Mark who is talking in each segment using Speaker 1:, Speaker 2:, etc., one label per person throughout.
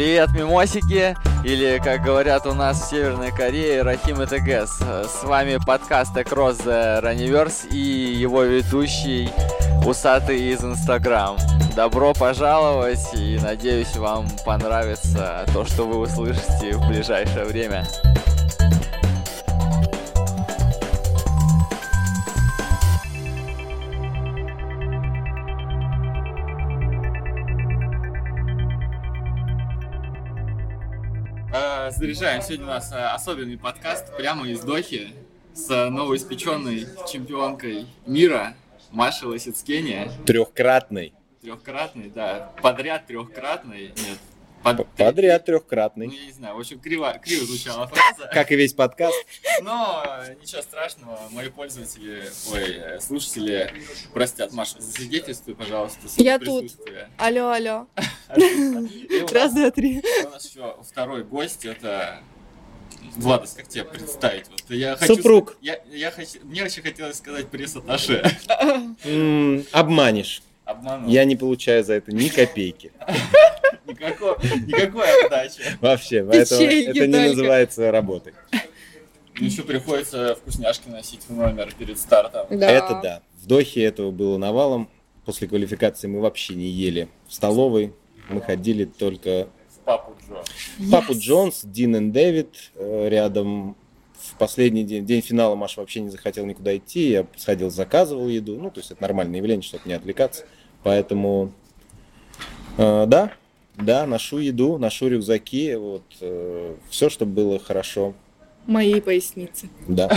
Speaker 1: Привет, мимосики, или, как говорят у нас в Северной Корее, Рахим и ТГС. С вами подкаст Across the Runiverse и его ведущий Усатый из Инстаграм. Добро пожаловать и надеюсь вам понравится то, что вы услышите в ближайшее время. Заряжаем. Сегодня у нас э, особенный подкаст прямо из Дохи с новоиспеченной чемпионкой мира Машей Лосицкени.
Speaker 2: Трехкратный.
Speaker 1: Трехкратный, да. Подряд трехкратный. Нет.
Speaker 2: Под... Подряд трехкратный.
Speaker 1: Ну, я не знаю, в общем, криво, криво звучала фраза.
Speaker 2: Как и весь подкаст.
Speaker 1: Но ничего страшного, мои пользователи, ой, слушатели простят. Маша, засвидетельствуй, пожалуйста,
Speaker 3: Я тут. Алло, алло. Раз, два, три.
Speaker 1: У нас еще второй гость, это Владос, как тебя представить? Вот я
Speaker 2: хочу, Супруг.
Speaker 1: Я, я хочу, мне очень хотелось сказать пресс-атташе.
Speaker 2: Обманешь.
Speaker 1: Обманул.
Speaker 2: Я не получаю за это ни копейки.
Speaker 1: Никакой, никакой отдачи.
Speaker 2: Вообще, поэтому это не называется работой.
Speaker 1: Еще приходится вкусняшки носить в номер перед стартом.
Speaker 2: Да. Это да. В Дохе этого было навалом. После квалификации мы вообще не ели в столовой. Мы ходили только
Speaker 1: в Папу Джонс.
Speaker 2: Yes. Папу Джонс, Дин и Дэвид э, рядом. В последний день, день финала Маша вообще не захотел никуда идти. Я сходил, заказывал еду. Ну, то есть это нормальное явление, чтобы не отвлекаться. Поэтому, э, да, да, ношу еду, ношу рюкзаки, вот, э, все, чтобы было хорошо.
Speaker 3: Моей поясницы.
Speaker 2: Да,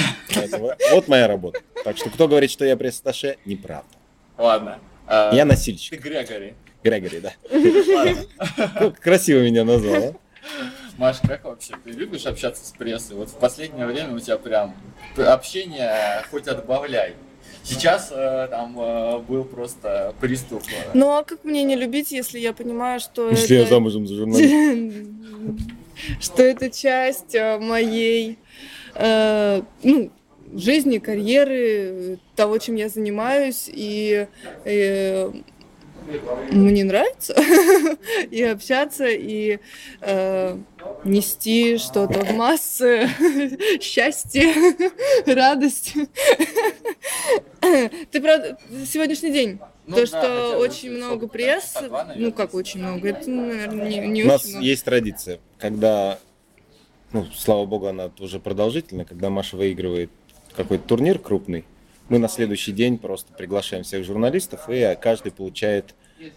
Speaker 2: вот моя работа. Так что кто говорит, что я пресс-атташе, неправда.
Speaker 1: Ладно.
Speaker 2: А, я носильщик.
Speaker 1: Ты Грегори.
Speaker 2: Грегори, да. Ладно. Красиво меня назвал, а?
Speaker 1: Маш, как вообще? Ты любишь общаться с прессой? Вот в последнее время у тебя прям общение хоть отбавляй. Сейчас э, там э, был просто приступ. Э.
Speaker 3: Ну а как мне не любить, если я понимаю, что
Speaker 2: если это... я замужем за журналистом?
Speaker 3: Что это часть э, моей э, ну, жизни, карьеры, того, чем я занимаюсь, и э, мне нравится и общаться, и э, нести что-то в массы, счастье, радость. Ты правда, сегодняшний день, ну, то, да, что очень много пресс, ну как очень много, это, наверное, не, не
Speaker 2: У нас
Speaker 3: много.
Speaker 2: есть традиция, когда, ну, слава богу, она уже продолжительная, когда Маша выигрывает какой-то турнир крупный, мы на следующий день просто приглашаем всех журналистов, и каждый получает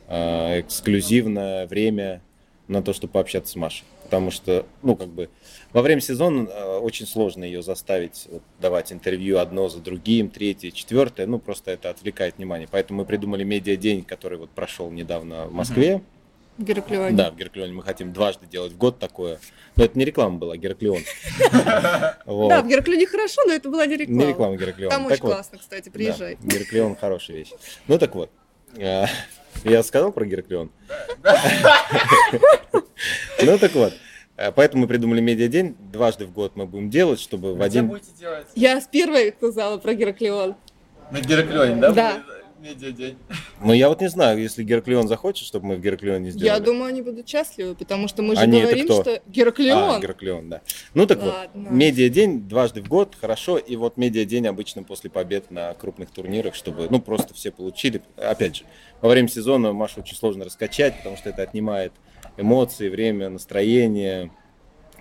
Speaker 2: э, эксклюзивное время на то, чтобы пообщаться с Машей. Потому что, ну, как бы, во время сезона э, очень сложно ее заставить вот, давать интервью одно за другим, третье, четвертое. Ну, просто это отвлекает внимание. Поэтому мы придумали медиа-день, который вот прошел недавно в Москве.
Speaker 3: В Гераклеоне.
Speaker 2: Да, в Гераклеоне. Мы хотим дважды делать в год такое. Но это не реклама была, Гераклеон.
Speaker 3: Да, в Гераклеоне хорошо, но это была не реклама.
Speaker 2: Не реклама Гераклеона.
Speaker 3: Там очень классно, кстати, приезжай.
Speaker 2: Гераклеон хорошая вещь. Ну так вот, э, я сказал про Гераклеон? Ну так вот. Э, поэтому мы придумали медиа-день. Дважды в год мы будем делать, чтобы в один...
Speaker 1: будете делать?
Speaker 3: Я с первой сказала про Гераклеон.
Speaker 1: На Гераклеоне, да?
Speaker 3: Да.
Speaker 1: Медиа-день.
Speaker 2: Ну, я вот не знаю, если Гераклеон захочет, чтобы мы в Гераклеоне сделали.
Speaker 3: Я думаю, они будут счастливы, потому что мы же они говорим, что Гераклеон.
Speaker 2: А, Гераклеон, да. Ну так Ладно. вот, медиа-день дважды в год, хорошо, и вот медиа-день обычно после побед на крупных турнирах, чтобы, ну, просто все получили. Опять же, во время сезона Машу очень сложно раскачать, потому что это отнимает эмоции, время, настроение.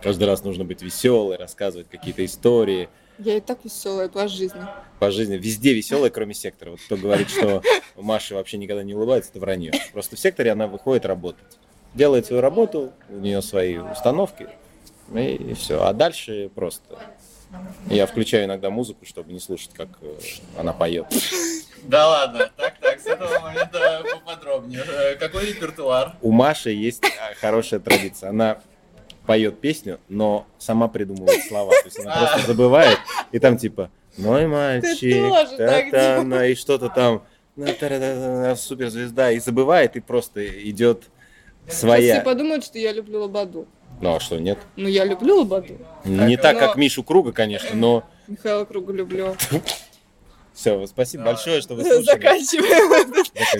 Speaker 2: Каждый раз нужно быть веселой, рассказывать какие-то истории.
Speaker 3: Я и так веселая по жизни.
Speaker 2: По жизни. Везде веселая, кроме сектора. Вот кто говорит, что Маша вообще никогда не улыбается, это вранье. Просто в секторе она выходит работать. Делает свою работу, у нее свои установки, и, и все. А дальше просто. Я включаю иногда музыку, чтобы не слушать, как э, она поет.
Speaker 1: Да ладно, так, так, с этого момента поподробнее. Э, какой репертуар?
Speaker 2: У Маши есть э, хорошая традиция. Она поет песню, но сама придумывает слова. То есть она просто забывает, и там типа «Мой мальчик», та -та и что-то там суперзвезда, и забывает, и просто идет своя.
Speaker 3: Все подумают, что я люблю Лободу.
Speaker 2: Ну а что, нет?
Speaker 3: Ну я люблю Лободу.
Speaker 2: Не так, как Мишу Круга, конечно, но...
Speaker 3: Михаила Круга люблю.
Speaker 2: Все, спасибо большое, что вы слушали.
Speaker 3: Заканчиваем.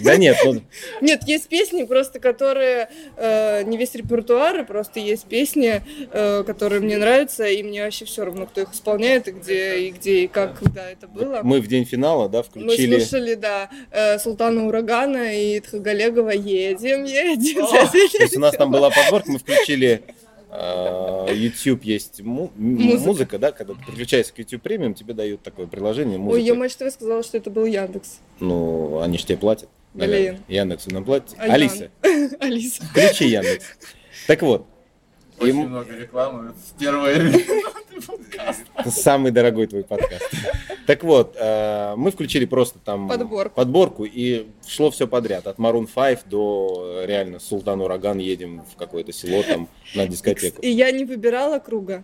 Speaker 2: Да нет, ну...
Speaker 3: Нет, есть песни просто, которые э, не весь репертуар, и просто есть песни, э, которые мне нравятся, и мне вообще все равно, кто их исполняет, и где, и где, и как, когда это было.
Speaker 2: Мы в день финала, да, включили...
Speaker 3: Мы слушали, да, э, Султана Урагана и Тхагалегова «Едем, едем».
Speaker 2: То есть у нас там была подборка, мы включили а, YouTube есть му- музыка. музыка, да, когда ты подключаешься к YouTube премиум, тебе дают такое приложение
Speaker 3: музыки. Ой, я Матч ТВ сказала, что это был Яндекс.
Speaker 2: Ну, они же тебе платят.
Speaker 3: Блин.
Speaker 2: Яндекс нам платит.
Speaker 3: А
Speaker 2: Алиса.
Speaker 3: Алиса.
Speaker 2: Включи Яндекс. Так вот,
Speaker 1: очень и... много рекламы в первые
Speaker 2: Самый дорогой твой подкаст. Так вот, э, мы включили просто там
Speaker 3: подборку.
Speaker 2: подборку и шло все подряд. От Maroon 5 до э, реально Султан Ураган едем в какое-то село там на дискотеку.
Speaker 3: И я не выбирала круга.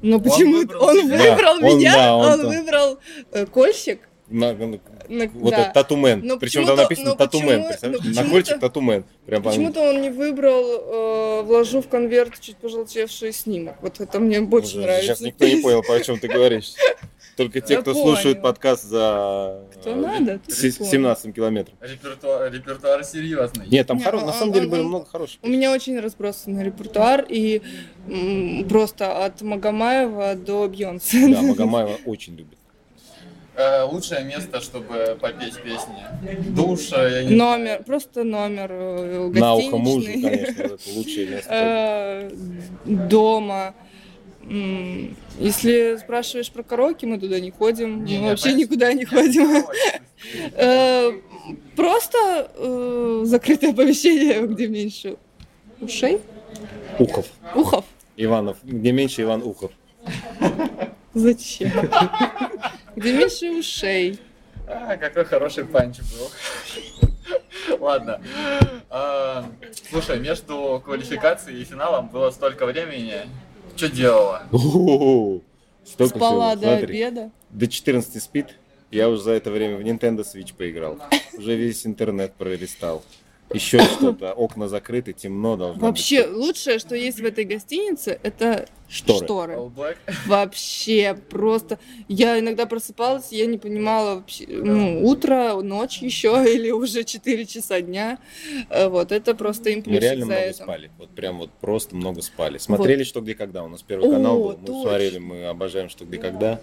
Speaker 3: Но почему-то он выбрал, меня, он, выбрал э, Кольщик
Speaker 2: на, на, на, вот да. этот татумен. Но Причем там написано татумен, представляешь? На кольчик татумен.
Speaker 3: Прям почему-то он не выбрал, э, вложу в конверт чуть пожелтевший снимок. Вот это мне больше Уже, нравится.
Speaker 2: Сейчас никто не понял, по чем ты говоришь. Только те, кто слушают подкаст за
Speaker 3: кто надо,
Speaker 2: 17 километров.
Speaker 1: Репертуар, репертуар серьезный.
Speaker 2: Нет, там хоро... на самом деле было много хороших.
Speaker 3: У меня очень разбросанный репертуар, и просто от Магомаева до Бьонса.
Speaker 2: Да, Магомаева очень любит.
Speaker 1: Э, лучшее место, чтобы попеть песни? Душ?
Speaker 3: Номер, просто номер э, гостиничный.
Speaker 2: На ухо мужу, конечно, это лучшее место.
Speaker 3: Э, дома. Если спрашиваешь про караоке, мы туда не ходим. Не, мы вообще никуда не ходим. Просто закрытое помещение, где меньше ушей.
Speaker 2: Ухов.
Speaker 3: Ухов.
Speaker 2: Иванов. Где меньше Иван Ухов.
Speaker 3: Зачем? Где меньше ушей.
Speaker 1: А, какой хороший панч был. Ладно. А, слушай, между квалификацией и финалом было столько времени. Что делала?
Speaker 3: Столько Спала до обеда.
Speaker 2: До 14 спит. Я уже за это время в Nintendo Switch поиграл. Уже весь интернет пролистал еще что-то, окна закрыты, темно должно
Speaker 3: Вообще, быть. лучшее, что есть в этой гостинице, это шторы. шторы. Вообще, просто. Я иногда просыпалась, я не понимала, вообще, ну, утро, ночь еще, или уже 4 часа дня. Э, вот, это просто им
Speaker 2: Мы реально много это. спали, вот прям вот просто много спали. Смотрели вот. «Что, где, когда», у нас первый О, канал был, мы точно. смотрели, мы обожаем «Что, где, когда».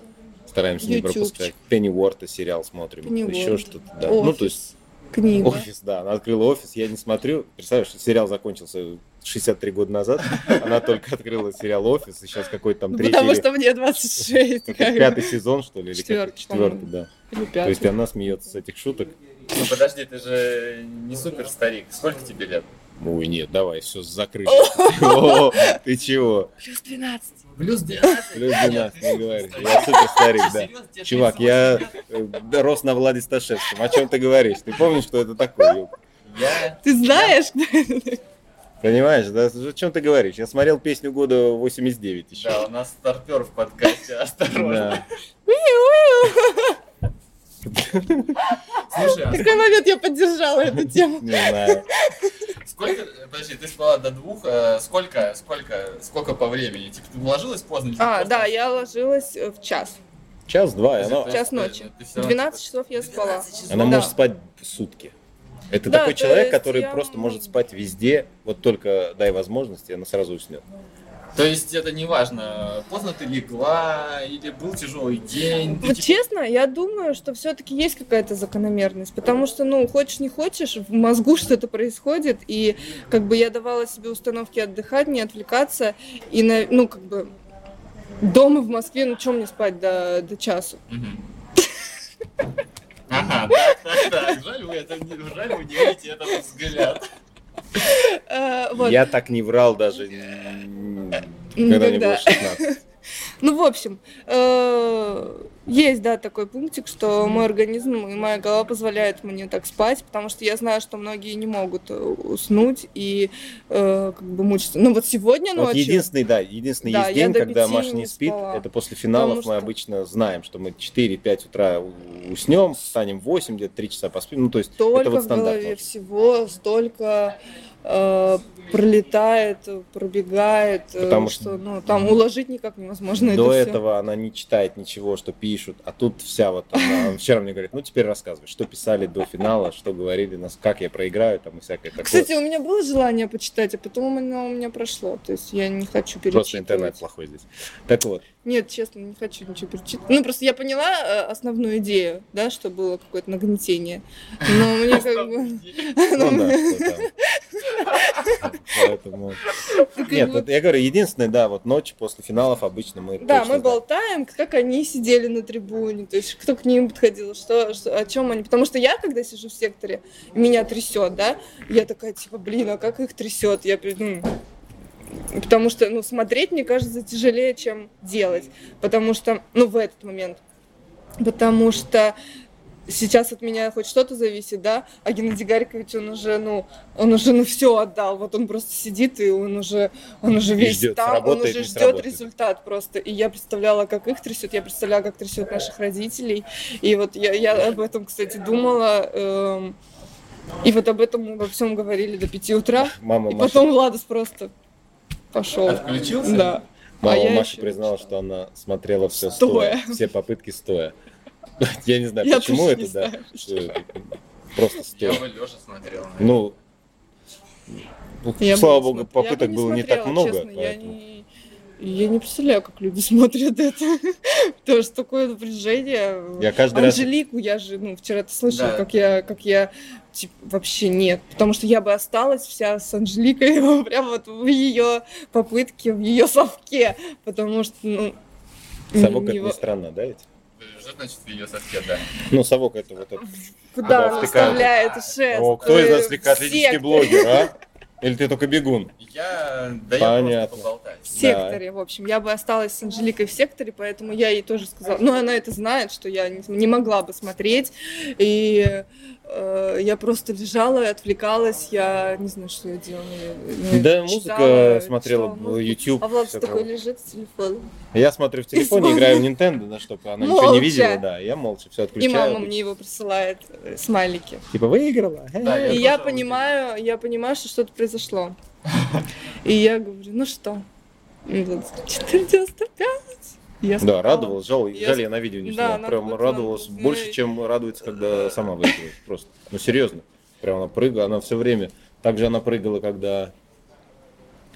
Speaker 2: Стараемся YouTube. не пропускать. Пенни Уорта сериал смотрим, Penny еще что-то. Да. Ну, то есть
Speaker 3: Книга.
Speaker 2: Офис, да. Она открыла офис, я не смотрю. Представляешь, сериал закончился 63 года назад. Она только открыла сериал «Офис», и сейчас какой-то там третий...
Speaker 3: Потому что мне 26.
Speaker 2: Пятый сезон, что ли?
Speaker 3: Четвертый.
Speaker 2: Четвертый, да.
Speaker 3: Или
Speaker 2: пятый. То есть она смеется с этих шуток.
Speaker 1: Ну подожди, ты же не супер старик. Сколько тебе лет?
Speaker 2: Ой, нет, давай, все закрыли. О, ты чего?
Speaker 3: Плюс 12.
Speaker 1: Плюс 12.
Speaker 2: Плюс 12, не говори. Я супер старик, да. Чувак, я э, рос на Владе Сташевском. О чем ты говоришь? Ты помнишь, что это такое?
Speaker 3: Ты знаешь?
Speaker 2: Понимаешь, да? О чем ты говоришь? Я смотрел песню года 89 еще.
Speaker 1: Да, у нас стартер в подкасте. Осторожно.
Speaker 3: Слушай, а... В какой момент я поддержала эту тему?
Speaker 2: Не знаю.
Speaker 1: Сколько, подожди, ты спала до двух, э, сколько, сколько, сколько по времени? Типа ты ложилась поздно?
Speaker 3: А, да, я ложилась э, в час.
Speaker 2: Час-два, она...
Speaker 3: Час ночи. 12 часов я спала.
Speaker 2: Она может спать сутки. Это да, такой человек, который я... просто может спать везде, вот только дай возможности, она сразу уснет.
Speaker 1: То есть это не важно, поздно ты легла или был тяжелый день.
Speaker 3: Вот типа... честно, я думаю, что все-таки есть какая-то закономерность, потому что, ну, хочешь не хочешь, в мозгу что-то происходит, и как бы я давала себе установки отдыхать, не отвлекаться, и, на, ну, как бы дома в Москве, ну, чем мне спать до, до часу?
Speaker 1: Ага, так, так, так, жаль вы, это, жаль вы не видите этот взгляд.
Speaker 3: Э,
Speaker 2: я так не врал даже, когда мне было 16.
Speaker 3: Ну, в общем, э, есть, да, такой пунктик, что мой организм и моя голова позволяют мне так спать, потому что я знаю, что многие не могут э, уснуть и э, как бы мучиться. Ну, вот сегодня ночью... Вот
Speaker 2: единственный, да, единственный да, есть день, когда Маша не спит, спала, это после финалов мы обычно знаем, что мы 4-5 утра уснем, встанем в 8, где-то 3 часа поспим, ну, то есть
Speaker 3: Только
Speaker 2: это вот стандарт.
Speaker 3: в голове всего, столько Э, пролетает, пробегает, э, Потому что ну, там уложить никак невозможно.
Speaker 2: До это этого она не читает ничего, что пишут, а тут вся вот она, вчера мне говорит, ну теперь рассказывай, что писали до финала, что говорили, нас, как я проиграю, там и всякое такое.
Speaker 3: Кстати, у меня было желание почитать, а потом оно у меня прошло. То есть я не хочу перечитывать.
Speaker 2: Просто интернет плохой здесь. Так вот,
Speaker 3: Нет, честно, не хочу ничего перечитывать. Ну, просто я поняла э, основную идею, да, что было какое-то нагнетение. Но мне как бы...
Speaker 2: ну да, что там. Поэтому... Нет, вот я говорю, единственное, да, вот ночь после финалов обычно мы
Speaker 3: Да, мы болтаем, как они сидели на трибуне, то есть кто к ним подходил, что, о чем они. Потому что я, когда сижу в секторе, меня трясет, да, я такая, типа, блин, а как их трясет? Я, ну, потому что, ну, смотреть, мне кажется, тяжелее, чем делать. Потому что, ну, в этот момент. Потому что сейчас от меня хоть что-то зависит, да, а Геннадий Гарикович, он уже, ну, он уже, ну, все отдал, вот он просто сидит, и он уже, он уже весь
Speaker 2: ждёт,
Speaker 3: там, он уже ждет результат просто, и я представляла, как их трясет, я представляла, как трясет наших родителей, и вот я, я об этом, кстати, думала, эм, и вот об этом мы во всем говорили до пяти утра,
Speaker 2: Мама
Speaker 3: и потом Владос просто пошел.
Speaker 1: Отключился?
Speaker 3: Да.
Speaker 2: мама
Speaker 3: а я
Speaker 2: Маши
Speaker 3: ещё
Speaker 2: признала, что она смотрела все
Speaker 3: Стоя.
Speaker 2: стоя, все попытки стоя. Я не знаю,
Speaker 3: Я
Speaker 2: почему это, да.
Speaker 3: знаю,
Speaker 2: что это Просто
Speaker 1: Я
Speaker 2: стоя.
Speaker 1: бы лежа смотрел. наверное.
Speaker 2: Ну, ну,
Speaker 3: Я
Speaker 2: слава богу,
Speaker 3: смотр- я
Speaker 2: попыток
Speaker 3: не
Speaker 2: было не так много.
Speaker 3: честно, я, не, я не представляю, как люди смотрят это. Потому что такое напряжение.
Speaker 2: Я каждый раз...
Speaker 3: Анжелику я же, ну, вчера ты слышала,
Speaker 1: Да.
Speaker 3: как я, как я, типа, вообще нет. Потому что я бы осталась вся с Анжеликой прям вот в ее попытке, в ее совке. Потому что, ну...
Speaker 2: Совок это не
Speaker 3: во-
Speaker 2: странно, да, ведь?
Speaker 1: Что значит в ее совке, да?
Speaker 2: Ну, совок это вот это.
Speaker 3: Куда
Speaker 2: втыкают?
Speaker 3: вставляет шест?
Speaker 2: О, кто из
Speaker 3: э,
Speaker 2: нас легкоатлетический блогер, а? Или ты только бегун?
Speaker 1: Я... Да я
Speaker 2: Понятно.
Speaker 1: просто.
Speaker 3: В секторе, в общем. Я бы осталась с Анжеликой в секторе, поэтому я ей тоже сказала. Ну, она это знает, что я не, могла бы смотреть. И я просто лежала и отвлекалась. Я не знаю, что я делала. Я, я
Speaker 2: Да,
Speaker 3: читала,
Speaker 2: музыка смотрела,
Speaker 3: читала музыку.
Speaker 2: YouTube.
Speaker 3: А Влад такой
Speaker 2: такое.
Speaker 3: лежит с телефоном.
Speaker 2: Я смотрю в телефоне, играю в Nintendo, да, чтобы она ничего не
Speaker 3: Молча.
Speaker 2: видела, да. Я молча все
Speaker 3: И
Speaker 2: отключаю.
Speaker 3: мама мне его присылает, э, смайлики.
Speaker 2: Типа, выиграла?
Speaker 1: Да, я
Speaker 3: И я
Speaker 1: вот
Speaker 3: понимаю, я понимаю, что что-то произошло. И я говорю, ну что? И Влад говорит, 495. Я
Speaker 2: Да, радовалась. Жаль,
Speaker 3: Я
Speaker 2: жаль, я на видео не
Speaker 3: Да,
Speaker 2: снял.
Speaker 3: надо
Speaker 2: Прям
Speaker 3: было
Speaker 2: радовалась больше,
Speaker 3: Ну,
Speaker 2: чем радуется, когда сама выигрывает. Просто. Ну, серьезно. Прям она прыгала, она все время. Также она прыгала, когда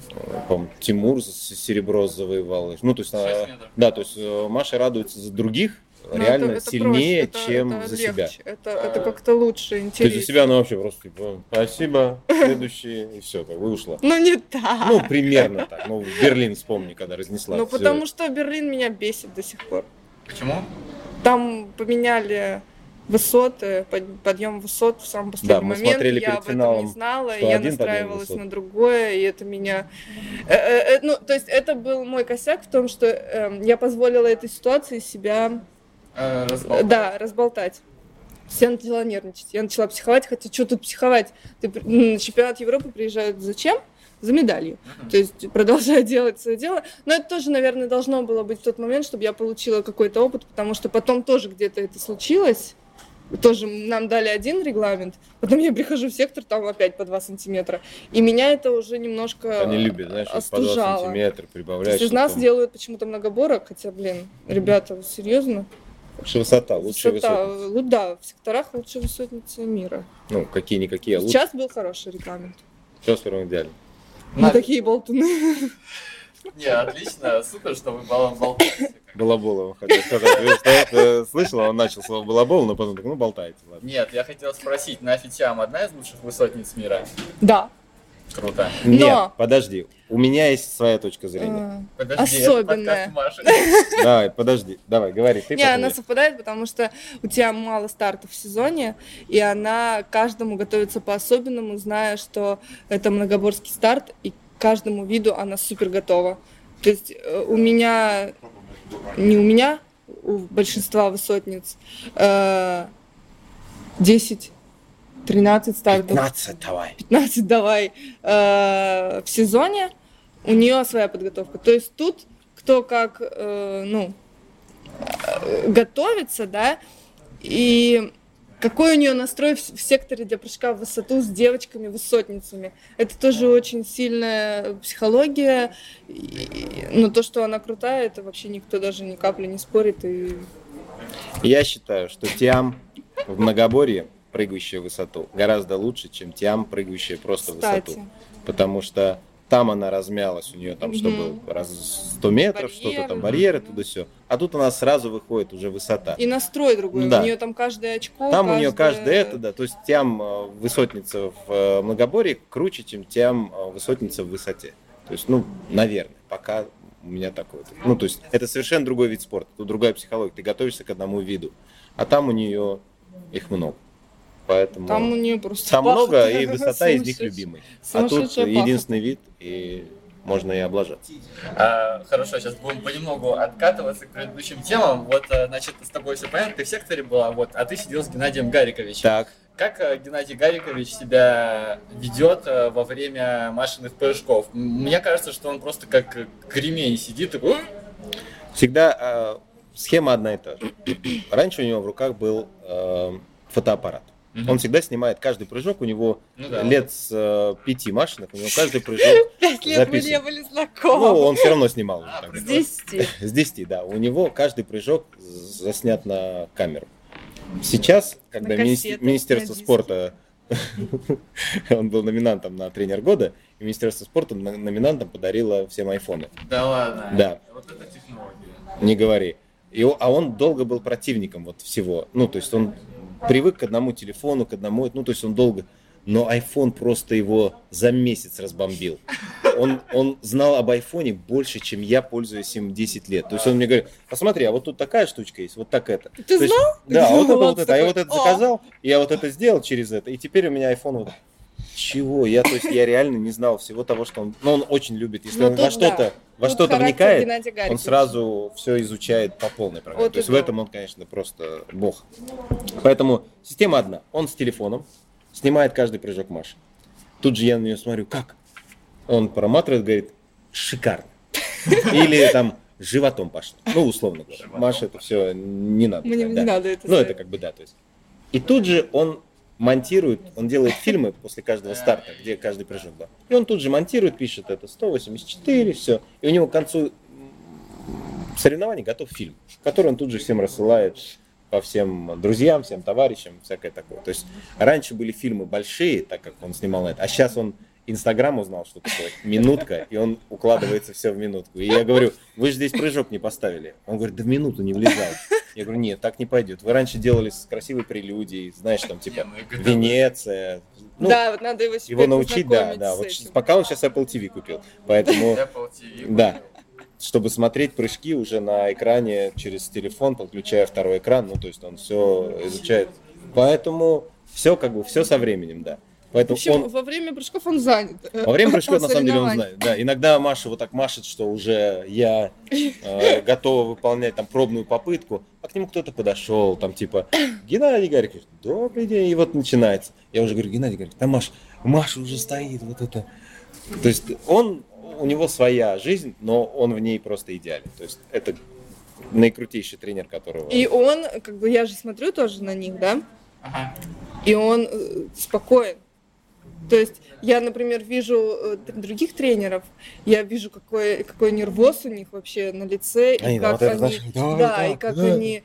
Speaker 2: э, по-моему, Тимур серебро завоевал. Ну, то есть, она-
Speaker 1: метров.
Speaker 2: да, то есть э, Маша радуется за других
Speaker 3: Ну,
Speaker 2: реально
Speaker 3: это- это
Speaker 2: сильнее,
Speaker 3: проще, это-
Speaker 2: чем
Speaker 3: это
Speaker 2: за
Speaker 3: легче,
Speaker 2: себя.
Speaker 3: Это, это как-то лучше,
Speaker 2: То есть
Speaker 3: интереснее.
Speaker 2: за себя она вообще просто типа, спасибо, следующий, и все, как бы ушла.
Speaker 3: Ну не так.
Speaker 2: Ну, примерно так. Ну, Берлин вспомни, когда разнесла.
Speaker 3: Ну потому что Берлин меня бесит до сих пор.
Speaker 1: Почему?
Speaker 3: Там поменяли высоты, под- подъем высот в самый последний
Speaker 2: Да, мы
Speaker 3: момент.
Speaker 2: смотрели
Speaker 3: я
Speaker 2: перед
Speaker 3: об этом
Speaker 2: финалом,
Speaker 3: не знала, я настраивалась на другое, и это меня... Э, э, э, ну, то есть это был мой косяк в том, что эм, я позволила этой ситуации себя
Speaker 1: Э, разболтать.
Speaker 3: Да, разболтать. Я начала нервничать, я начала психовать, хотя что тут психовать? Ты, на чемпионат Европы приезжают зачем? За медалью.
Speaker 1: Мгм.
Speaker 3: То есть продолжаю делать свое дело. Но это тоже, наверное, должно было быть в тот момент, чтобы я получила какой-то опыт, потому что потом тоже где-то это случилось. Тоже нам дали один регламент, потом я прихожу в сектор, там опять по 2 сантиметра. И меня это уже немножко
Speaker 2: Они любят, знаешь, вот по 2
Speaker 3: остужало.
Speaker 2: сантиметра
Speaker 3: То
Speaker 2: прибавляешь.
Speaker 3: есть из нас
Speaker 2: потом.
Speaker 3: делают почему-то многоборок, хотя, блин, ребята, серьезно?
Speaker 2: Лучшая высота, лучшая
Speaker 3: Высота, ну да, в секторах лучшая высотница мира.
Speaker 2: Ну, какие-никакие, а лучше.
Speaker 3: Сейчас был хороший регламент.
Speaker 2: Все в первом идеале.
Speaker 3: Мы
Speaker 1: Надо-
Speaker 3: такие болтуны.
Speaker 1: Не, отлично, супер, что вы бал- болтаете.
Speaker 2: Балаболова хотел сказать. Вы что, это слышала, он начал слово балабол, но потом так, ну, болтайте, ладно.
Speaker 1: Нет, я хотел спросить, Нафи Тиам одна из лучших высотниц мира?
Speaker 3: Да.
Speaker 1: Круто.
Speaker 3: Но-
Speaker 2: Нет, подожди. У меня есть своя точка зрения.
Speaker 3: А,
Speaker 1: Подожди,
Speaker 3: Особенная.
Speaker 1: это подкаст Маши.
Speaker 2: Давай, подожди. Давай, говори. Ты
Speaker 3: Не,
Speaker 2: потом
Speaker 3: она совпадает, потому что у тебя мало стартов в сезоне, и она каждому готовится по-особенному, зная, что это многоборский старт, и к каждому виду она супер готова. То есть э, у меня, не у меня, у большинства высотниц э, 10 13 стартов.
Speaker 2: 15 давай.
Speaker 3: 15 давай э, в сезоне, у нее своя подготовка. То есть тут кто как, э, ну, э, готовится, да, и какой у нее настрой в, в секторе для прыжка в высоту с девочками-высотницами. Это тоже очень сильная психология. И- но то, что она крутая, это вообще никто даже ни капли не спорит. И
Speaker 2: Я считаю, что Тиам в многоборье, прыгающая в высоту, гораздо лучше, чем Тиам, прыгающая просто в
Speaker 3: Кстати.
Speaker 2: высоту. Потому что там она размялась, у нее там что
Speaker 3: Мгм.
Speaker 2: было, раз 100 метров, что-то там, барьеры, туда все. А тут она сразу выходит уже высота.
Speaker 3: И настрой другой.
Speaker 2: Да.
Speaker 3: У нее там каждое очко.
Speaker 2: Там у нее
Speaker 3: каждое-
Speaker 2: каждое это, да. То есть тям э, высотница в э, многоборье круче, чем тям э, высотница в высоте. То есть, ну, наверное, пока у меня такое. Ну, то есть, это совершенно другой вид спорта, тут другая психология. Ты готовишься к одному виду. А там у нее их много. Поэтому
Speaker 3: Там у нее просто
Speaker 2: там
Speaker 3: паха
Speaker 2: много, и высота из них любимый. А тут единственный вид, и можно и облажаться.
Speaker 1: А, хорошо, сейчас будем понемногу откатываться к предыдущим темам. Вот, э, значит, с тобой все понятно, ты в секторе была, вот, а ты сидел с Геннадием Гариковичем.
Speaker 2: Так,
Speaker 1: Как э, Геннадий Гарикович себя ведет э, во время машинных прыжков? Мне кажется, что он просто как кремень сидит такой...
Speaker 2: Всегда э, схема одна и та же. Раньше у него в руках был э, фотоаппарат.
Speaker 1: Мгм.
Speaker 2: Он всегда снимает каждый прыжок, у него
Speaker 1: Ну да.
Speaker 2: лет с э, пяти машинок, у него каждый прыжок,
Speaker 3: Пять лет мы
Speaker 2: записан.
Speaker 3: не были
Speaker 2: ну,
Speaker 3: знакомы.
Speaker 2: он все равно снимал.
Speaker 1: А,
Speaker 2: так.
Speaker 3: С 10.
Speaker 2: С 10, да. У него каждый прыжок заснят на камеру. Сейчас, когда
Speaker 3: На
Speaker 2: мини- Министерство спорта, он был номинантом на тренер года, и Министерство спорта на- номинантом подарило всем айфоны.
Speaker 1: Да ладно.
Speaker 2: Да.
Speaker 1: Вот это технология.
Speaker 2: Не говори. И, а он долго был противником вот всего. Ну, то есть он привык к одному телефону, к одному, ну, то есть он долго... Но iPhone просто его за месяц разбомбил. Он, он знал об айфоне больше, чем я пользуюсь им 10 лет. То есть он мне говорит, посмотри, а вот тут такая штучка есть, вот так это.
Speaker 3: Ты
Speaker 2: То есть-
Speaker 3: знал?
Speaker 2: Да, вот это, вот это. А я вот это заказал, я вот это сделал через это, и теперь у меня iPhone вот чего? Я, то есть, я реально не знал всего того, что он... Но он очень любит. Если
Speaker 3: Ну,
Speaker 2: он
Speaker 3: тут
Speaker 2: во что-то,
Speaker 3: да.
Speaker 2: во
Speaker 3: Тут
Speaker 2: что-то вникает, он сразу все изучает по полной программе.
Speaker 3: Вот
Speaker 2: То есть
Speaker 3: и
Speaker 2: в
Speaker 3: да.
Speaker 2: этом он, конечно, просто бог. Поэтому система одна. Он с телефоном снимает каждый прыжок Маши. Тут же я на нее смотрю, как? Он проматывает, говорит, шикарно. Или там животом пошли. Ну, условно говоря. Маша это все не надо.
Speaker 3: Мне
Speaker 2: да.
Speaker 3: не надо это
Speaker 2: Ну, это как бы да, то есть. И тут же он монтирует, он делает фильмы после каждого старта, где каждый прыжок, да. И он тут же монтирует, пишет это 184, все. И у него к концу соревнований готов фильм, который он тут же всем рассылает по всем друзьям, всем товарищам, всякое такое. То есть раньше были фильмы большие, так как он снимал это, а сейчас он Инстаграм узнал, что такое минутка, и он укладывается все в минутку. И я говорю, вы же здесь прыжок не поставили. Он говорит, да в минуту не влезает. Я говорю, нет, так не пойдет. Вы раньше делали с красивой прелюдией, знаешь, там типа
Speaker 1: ну.
Speaker 2: Венеция. Ну,
Speaker 3: да, вот надо его себе
Speaker 2: его научить, да, да. Вот пока он сейчас Apple TV купил. Поэтому,
Speaker 1: Apple TV.
Speaker 2: да, чтобы смотреть прыжки уже на экране через телефон, подключая второй экран, ну, то есть он все изучает. Поэтому все как бы, все со временем, да.
Speaker 3: В
Speaker 2: Поэтому
Speaker 3: общем,
Speaker 2: он,
Speaker 3: во время прыжков он занят.
Speaker 2: во время прыжков, на самом деле, он знает. Да, иногда Маша вот так машет, что уже я э, готова выполнять там пробную попытку, а к нему кто-то подошел, там типа, Геннадий Гарикович, добрый день, и вот начинается. Я уже говорю, Геннадий Гарикович, там Маша, Маша уже стоит, вот это. То есть он, у него своя жизнь, но он в ней просто идеален. То есть это наикрутейший тренер, которого...
Speaker 3: И он, как бы я же смотрю тоже на них, да,
Speaker 1: Ага.
Speaker 3: и он э, спокоен. То есть я, например, вижу э, других тренеров, я вижу, какой, какой нервоз у них вообще на лице, и
Speaker 2: да,
Speaker 3: как
Speaker 2: вот
Speaker 3: они,
Speaker 2: знаешь, да,
Speaker 3: да,
Speaker 2: да,
Speaker 3: и как
Speaker 2: да.
Speaker 3: они,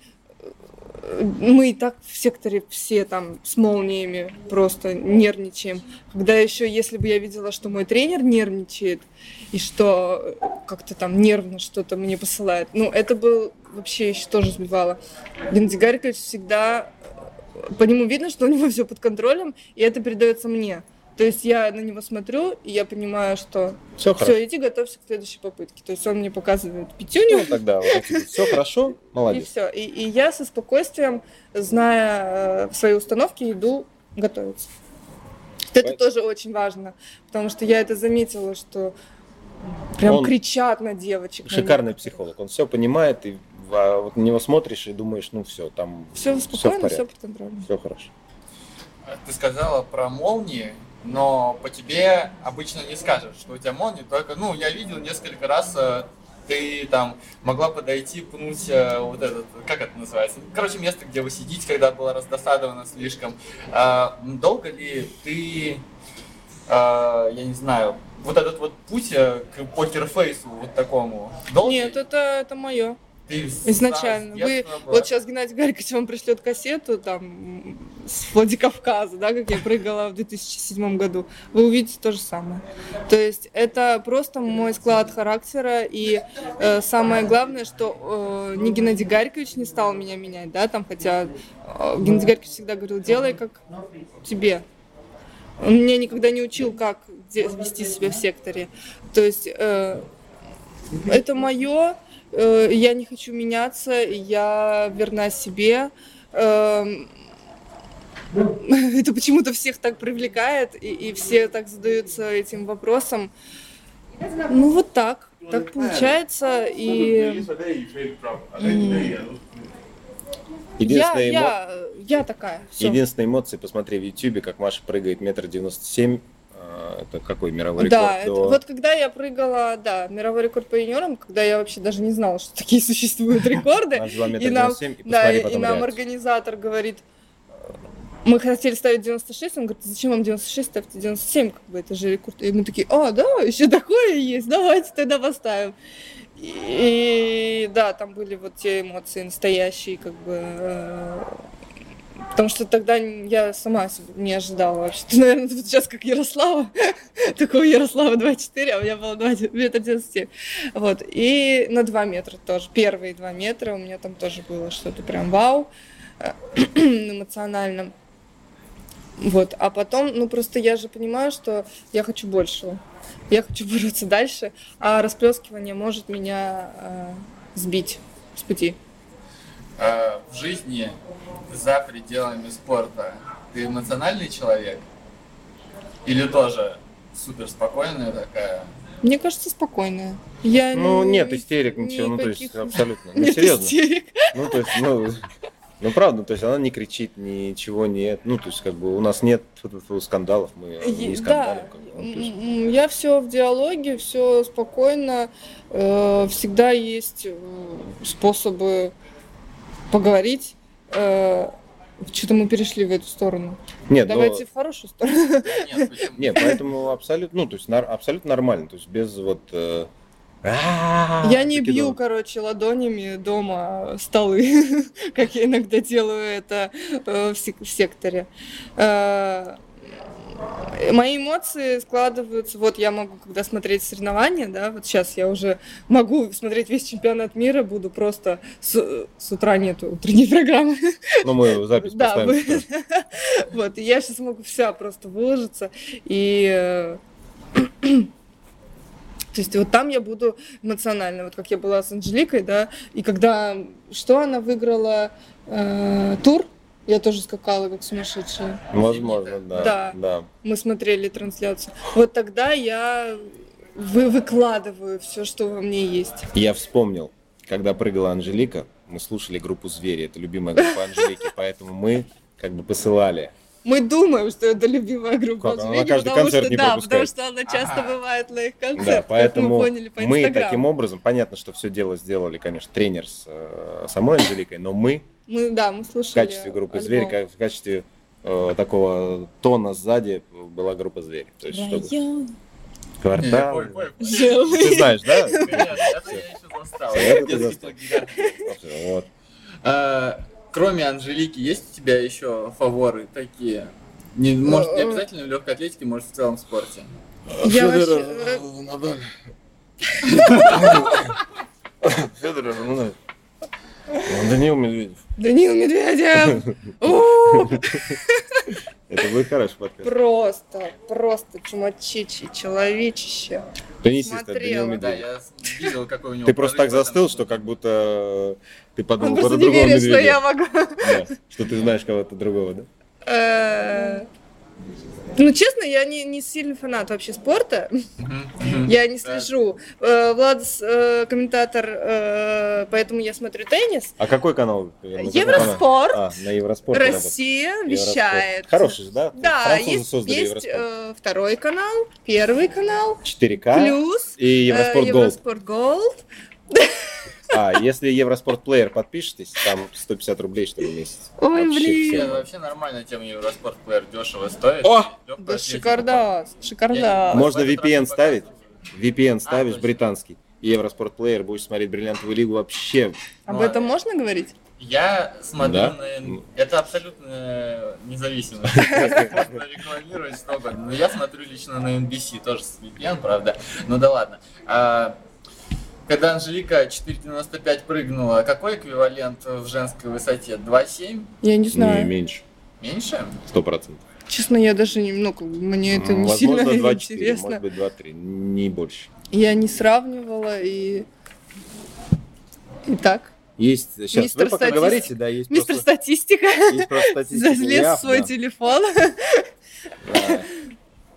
Speaker 3: э, мы и так в секторе все там с молниями просто нервничаем. Когда еще, если бы я видела, что мой тренер нервничает, и что э, как-то там нервно что-то мне посылает, ну, это был вообще еще тоже сбивало. Геннадий Гарикович всегда по нему видно, что у него все под контролем, и это передается мне. То есть я на него смотрю, и я понимаю, что
Speaker 2: Все
Speaker 3: все, иди готовься к следующей попытке. То есть он мне показывает пятюню,
Speaker 2: Ну, тогда все хорошо,
Speaker 3: и
Speaker 2: молодец.
Speaker 3: все. И, и я со спокойствием, зная э, свои установки, иду готовиться. Вот Это тоже очень важно, потому что я это заметила, что прям
Speaker 2: Он
Speaker 3: кричат на девочек.
Speaker 2: Шикарный психолог, он все понимает, и а, вот на него смотришь и думаешь, ну все, там
Speaker 3: Все спокойно, все
Speaker 2: порядке.
Speaker 3: под контролем.
Speaker 2: все хорошо.
Speaker 1: Ты сказала про молнии, но по тебе обычно не скажешь, что у тебя молнии, только, ну, я видел несколько раз, э, ты там могла подойти, пнуть э, вот этот, как это называется, короче, место, где вы сидите, когда было раздосадовано слишком. А, долго ли ты, а, я не знаю, вот этот вот путь э, к покерфейсу вот такому, долго?
Speaker 3: Нет, это, это мое.
Speaker 1: Ты
Speaker 3: Изначально. Вы,
Speaker 1: была-
Speaker 3: вот сейчас Геннадий Гарькович вам пришлет кассету там с Владикавказа, да, как я прыгала в 2007 году. Вы увидите то же самое. То есть это просто мой склад характера. И э, самое главное, что э, не Геннадий Гарькович не стал меня менять, да, там, хотя э, Геннадий Гарькович всегда говорил, делай как тебе. Он меня никогда не учил, как вести себя в секторе. То есть э, это мое, я не хочу меняться, я верна себе. Эм, Это почему-то всех так привлекает, и, и все так задаются этим вопросом. Ну вот так, так получается, и я,
Speaker 2: Единственная, эмо-
Speaker 3: я, я такая. всё.
Speaker 2: единственная эмоция, посмотри в Ютубе, как Маша прыгает метр девяносто семь. А, Это какой мировой рекорд?
Speaker 3: Да, это-
Speaker 2: то-
Speaker 3: вот когда я прыгала, да, мировой рекорд по юниорам, когда я вообще даже не знала, что такие существуют рекорды, и нам-
Speaker 2: и
Speaker 3: Да, и, и нам организатор говорит, мы хотели ставить 96, он говорит, зачем вам 96, ставьте 97, как бы это же рекорд. И мы такие, а, да, еще такое есть, давайте тогда поставим. И, да, там были вот те эмоции настоящие, как бы, э, потому что тогда я сама не ожидала вообще. Наверное, вот сейчас как Ярослава, такого Ярослава 2,4, а у меня было 2, метр 97. Вот, и на 2 метра тоже, первые 2 метра у меня там тоже было что-то прям вау, э, эмоционально. Вот, а потом, ну просто я же понимаю, что я хочу большего. Я хочу бороться дальше, а расплескивание может меня э, сбить с пути.
Speaker 1: А, в жизни за пределами спорта ты эмоциональный человек? Или тоже супер спокойная такая?
Speaker 3: Мне кажется, спокойная. Я
Speaker 2: Ну,
Speaker 3: не-
Speaker 2: нет истерик, ничего, ну, то есть,
Speaker 3: никаких-
Speaker 2: абсолютно. Ну,
Speaker 3: Нет
Speaker 2: серьезно.
Speaker 3: истерик.
Speaker 2: Ну, то есть, ну, ну, правда, то есть она не кричит, ничего нет. Ну, то есть, как бы у нас нет скандалов, мы не скандалим.
Speaker 3: Да,
Speaker 2: как бы, ну, есть.
Speaker 3: Я все в диалоге, все спокойно. э, Всегда есть э, способы поговорить. Э, Что-то мы перешли в эту сторону.
Speaker 2: Нет, ну,
Speaker 3: Давайте в хорошую сторону.
Speaker 1: Нет,
Speaker 2: нет, поэтому абсолютно, ну, то есть, нар- абсолютно нормально, то есть, без вот... э,
Speaker 3: Я не бью, короче, ладонями дома столы, как я иногда делаю это э, в секторе. Мои эмоции складываются, вот я могу, когда смотреть соревнования, да, вот сейчас я уже могу смотреть весь чемпионат мира, буду просто с, с утра нету утренней программы.
Speaker 2: Ну, мы запись
Speaker 3: Да,
Speaker 2: поставим.
Speaker 3: вы-. Вот, и я сейчас могу вся просто выложиться. И э, то есть вот там я буду эмоционально, вот как я была с Анжеликой, да, и когда, что она выиграла э, тур, я тоже скакала как сумасшедшая.
Speaker 2: Возможно, да.
Speaker 3: Да.
Speaker 2: Да.
Speaker 3: Мы смотрели трансляцию. Вот тогда я вы, выкладываю все, что во мне есть.
Speaker 2: Я вспомнил, когда прыгала Анжелика, мы слушали группу «Звери», это любимая группа Анжелики, поэтому мы как бы посылали.
Speaker 3: Мы думаем, что это любимая группа
Speaker 2: Как, каждый
Speaker 3: потому
Speaker 2: концерт
Speaker 3: что,
Speaker 2: не
Speaker 3: да,
Speaker 2: пропускает.
Speaker 3: потому что она часто
Speaker 1: Ага.
Speaker 3: бывает на их
Speaker 2: Да,
Speaker 3: концертах,
Speaker 2: поэтому
Speaker 3: как мы поняли по
Speaker 2: мы таким образом, понятно, что все дело сделали, конечно, тренер с э, самой Анжеликой, но мы
Speaker 3: Мы, да, мы
Speaker 2: в
Speaker 3: слушали
Speaker 2: качестве группы
Speaker 3: альбом.
Speaker 2: «Звери», как- в качестве э, такого тона сзади была группа «Звери». То есть, чтобы...
Speaker 3: Район
Speaker 2: Квартал.
Speaker 1: понял, понял.
Speaker 3: желый.
Speaker 2: Ты знаешь, да?
Speaker 1: Нет, это я еще застал.
Speaker 2: Это ты
Speaker 1: Детский
Speaker 2: застал.
Speaker 1: плагиат.
Speaker 2: Вот.
Speaker 1: А, Кроме Анжелики, есть у тебя еще фаворы такие? Не, может, не обязательно в легкой атлетике, может, в целом спорте.
Speaker 3: Я вообще,
Speaker 2: э, Даниил Медведев.
Speaker 3: Данил Медведев!
Speaker 2: Это будет хороший подкаст.
Speaker 3: Просто, просто чумачичи, человечище. Смотрела.
Speaker 2: Даниил
Speaker 1: Да,
Speaker 2: Медведев.
Speaker 1: я видел, какой у него
Speaker 2: Ты просто так застыл, что как будто ты
Speaker 3: Он
Speaker 2: подумал
Speaker 3: просто
Speaker 2: про
Speaker 3: не
Speaker 2: другого
Speaker 3: верит, что я могу.
Speaker 2: Да, Что ты знаешь кого-то другого, да?
Speaker 3: Ну, честно, я не, не сильный фанат вообще спорта. Я не слежу. Э, Влад э, комментатор, э, поэтому я смотрю теннис.
Speaker 2: А какой канал?
Speaker 3: Евроспорт.
Speaker 2: А, на Евроспорт.
Speaker 3: Россия
Speaker 2: Евроспорт.
Speaker 3: вещает.
Speaker 2: Хороший же, да?
Speaker 3: Да,
Speaker 2: Французы
Speaker 3: есть,
Speaker 2: создали
Speaker 3: есть
Speaker 2: Евроспорт.
Speaker 3: э, второй канал, первый канал,
Speaker 2: 4К
Speaker 3: плюс
Speaker 2: и Евроспорт
Speaker 3: э,
Speaker 2: Голд.
Speaker 3: Евроспорт Голд.
Speaker 2: А, если Eurosport Player подпишетесь, там 150 рублей, что ли, в месяц.
Speaker 3: Ой,
Speaker 2: Вообще
Speaker 3: блин.
Speaker 2: Всем.
Speaker 1: вообще нормальная тема Eurosport Player дешево стоит.
Speaker 2: О!
Speaker 1: Лёгкая
Speaker 3: Да шикардас, шикардас.
Speaker 2: Можно VPN ставить. VPN ставишь
Speaker 1: точно.
Speaker 2: британский. Eurosport Player, будешь смотреть бриллиантовую лигу вообще.
Speaker 3: Об
Speaker 1: Ну,
Speaker 3: этом можно говорить?
Speaker 1: Я смотрю
Speaker 2: Да?
Speaker 1: на... Это абсолютно независимо. Можно рекламировать угодно. Но я смотрю лично на NBC, тоже с VPN, правда. Ну да ладно. Когда Анжелика 4.95 прыгнула, какой эквивалент в женской высоте? 2.7?
Speaker 3: Я не
Speaker 2: Не,
Speaker 3: знаю.
Speaker 2: меньше.
Speaker 1: Меньше?
Speaker 2: Сто процентов.
Speaker 3: Честно, я даже не, ну, как бы мне это не
Speaker 2: Возможно,
Speaker 3: сильно
Speaker 2: 2-4,
Speaker 3: интересно.
Speaker 2: может быть, 2-3, не больше.
Speaker 3: Я не сравнивала и... Итак,
Speaker 2: Есть, сейчас
Speaker 3: Мистер
Speaker 2: вы пока
Speaker 3: статист-
Speaker 2: говорите, да, есть
Speaker 3: мистер
Speaker 2: просто,
Speaker 3: статистика
Speaker 2: есть просто статистика.
Speaker 3: залез в свой
Speaker 2: да.
Speaker 3: телефон.
Speaker 2: Да.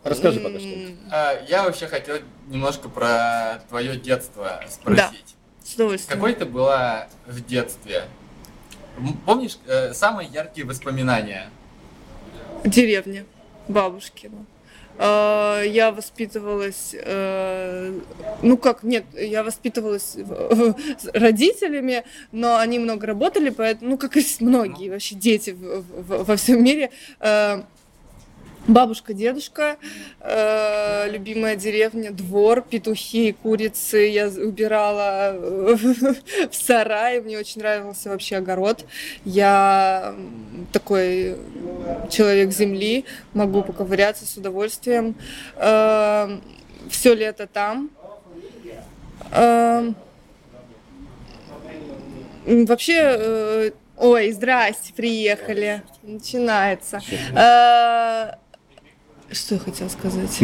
Speaker 2: Расскажи пока что.
Speaker 1: А, Я вообще хотел немножко про твое детство спросить.
Speaker 3: С удовольствием.
Speaker 1: Какой ты была в детстве? Помнишь э, самые яркие воспоминания?
Speaker 3: Деревня бабушкина. Я воспитывалась, э, ну как, нет, я воспитывалась с родителями, но они много работали, поэтому, ну как и многие вообще дети во всем мире. Э, Бабушка, дедушка, э, любимая деревня, двор, петухи, курицы. Я убирала э, в сарае, мне очень нравился вообще огород. Я такой человек земли, могу поковыряться с удовольствием. Все лето там. М, Вообще, э, ой, здрасте, приехали. Начинается. Э, Что я хотела сказать?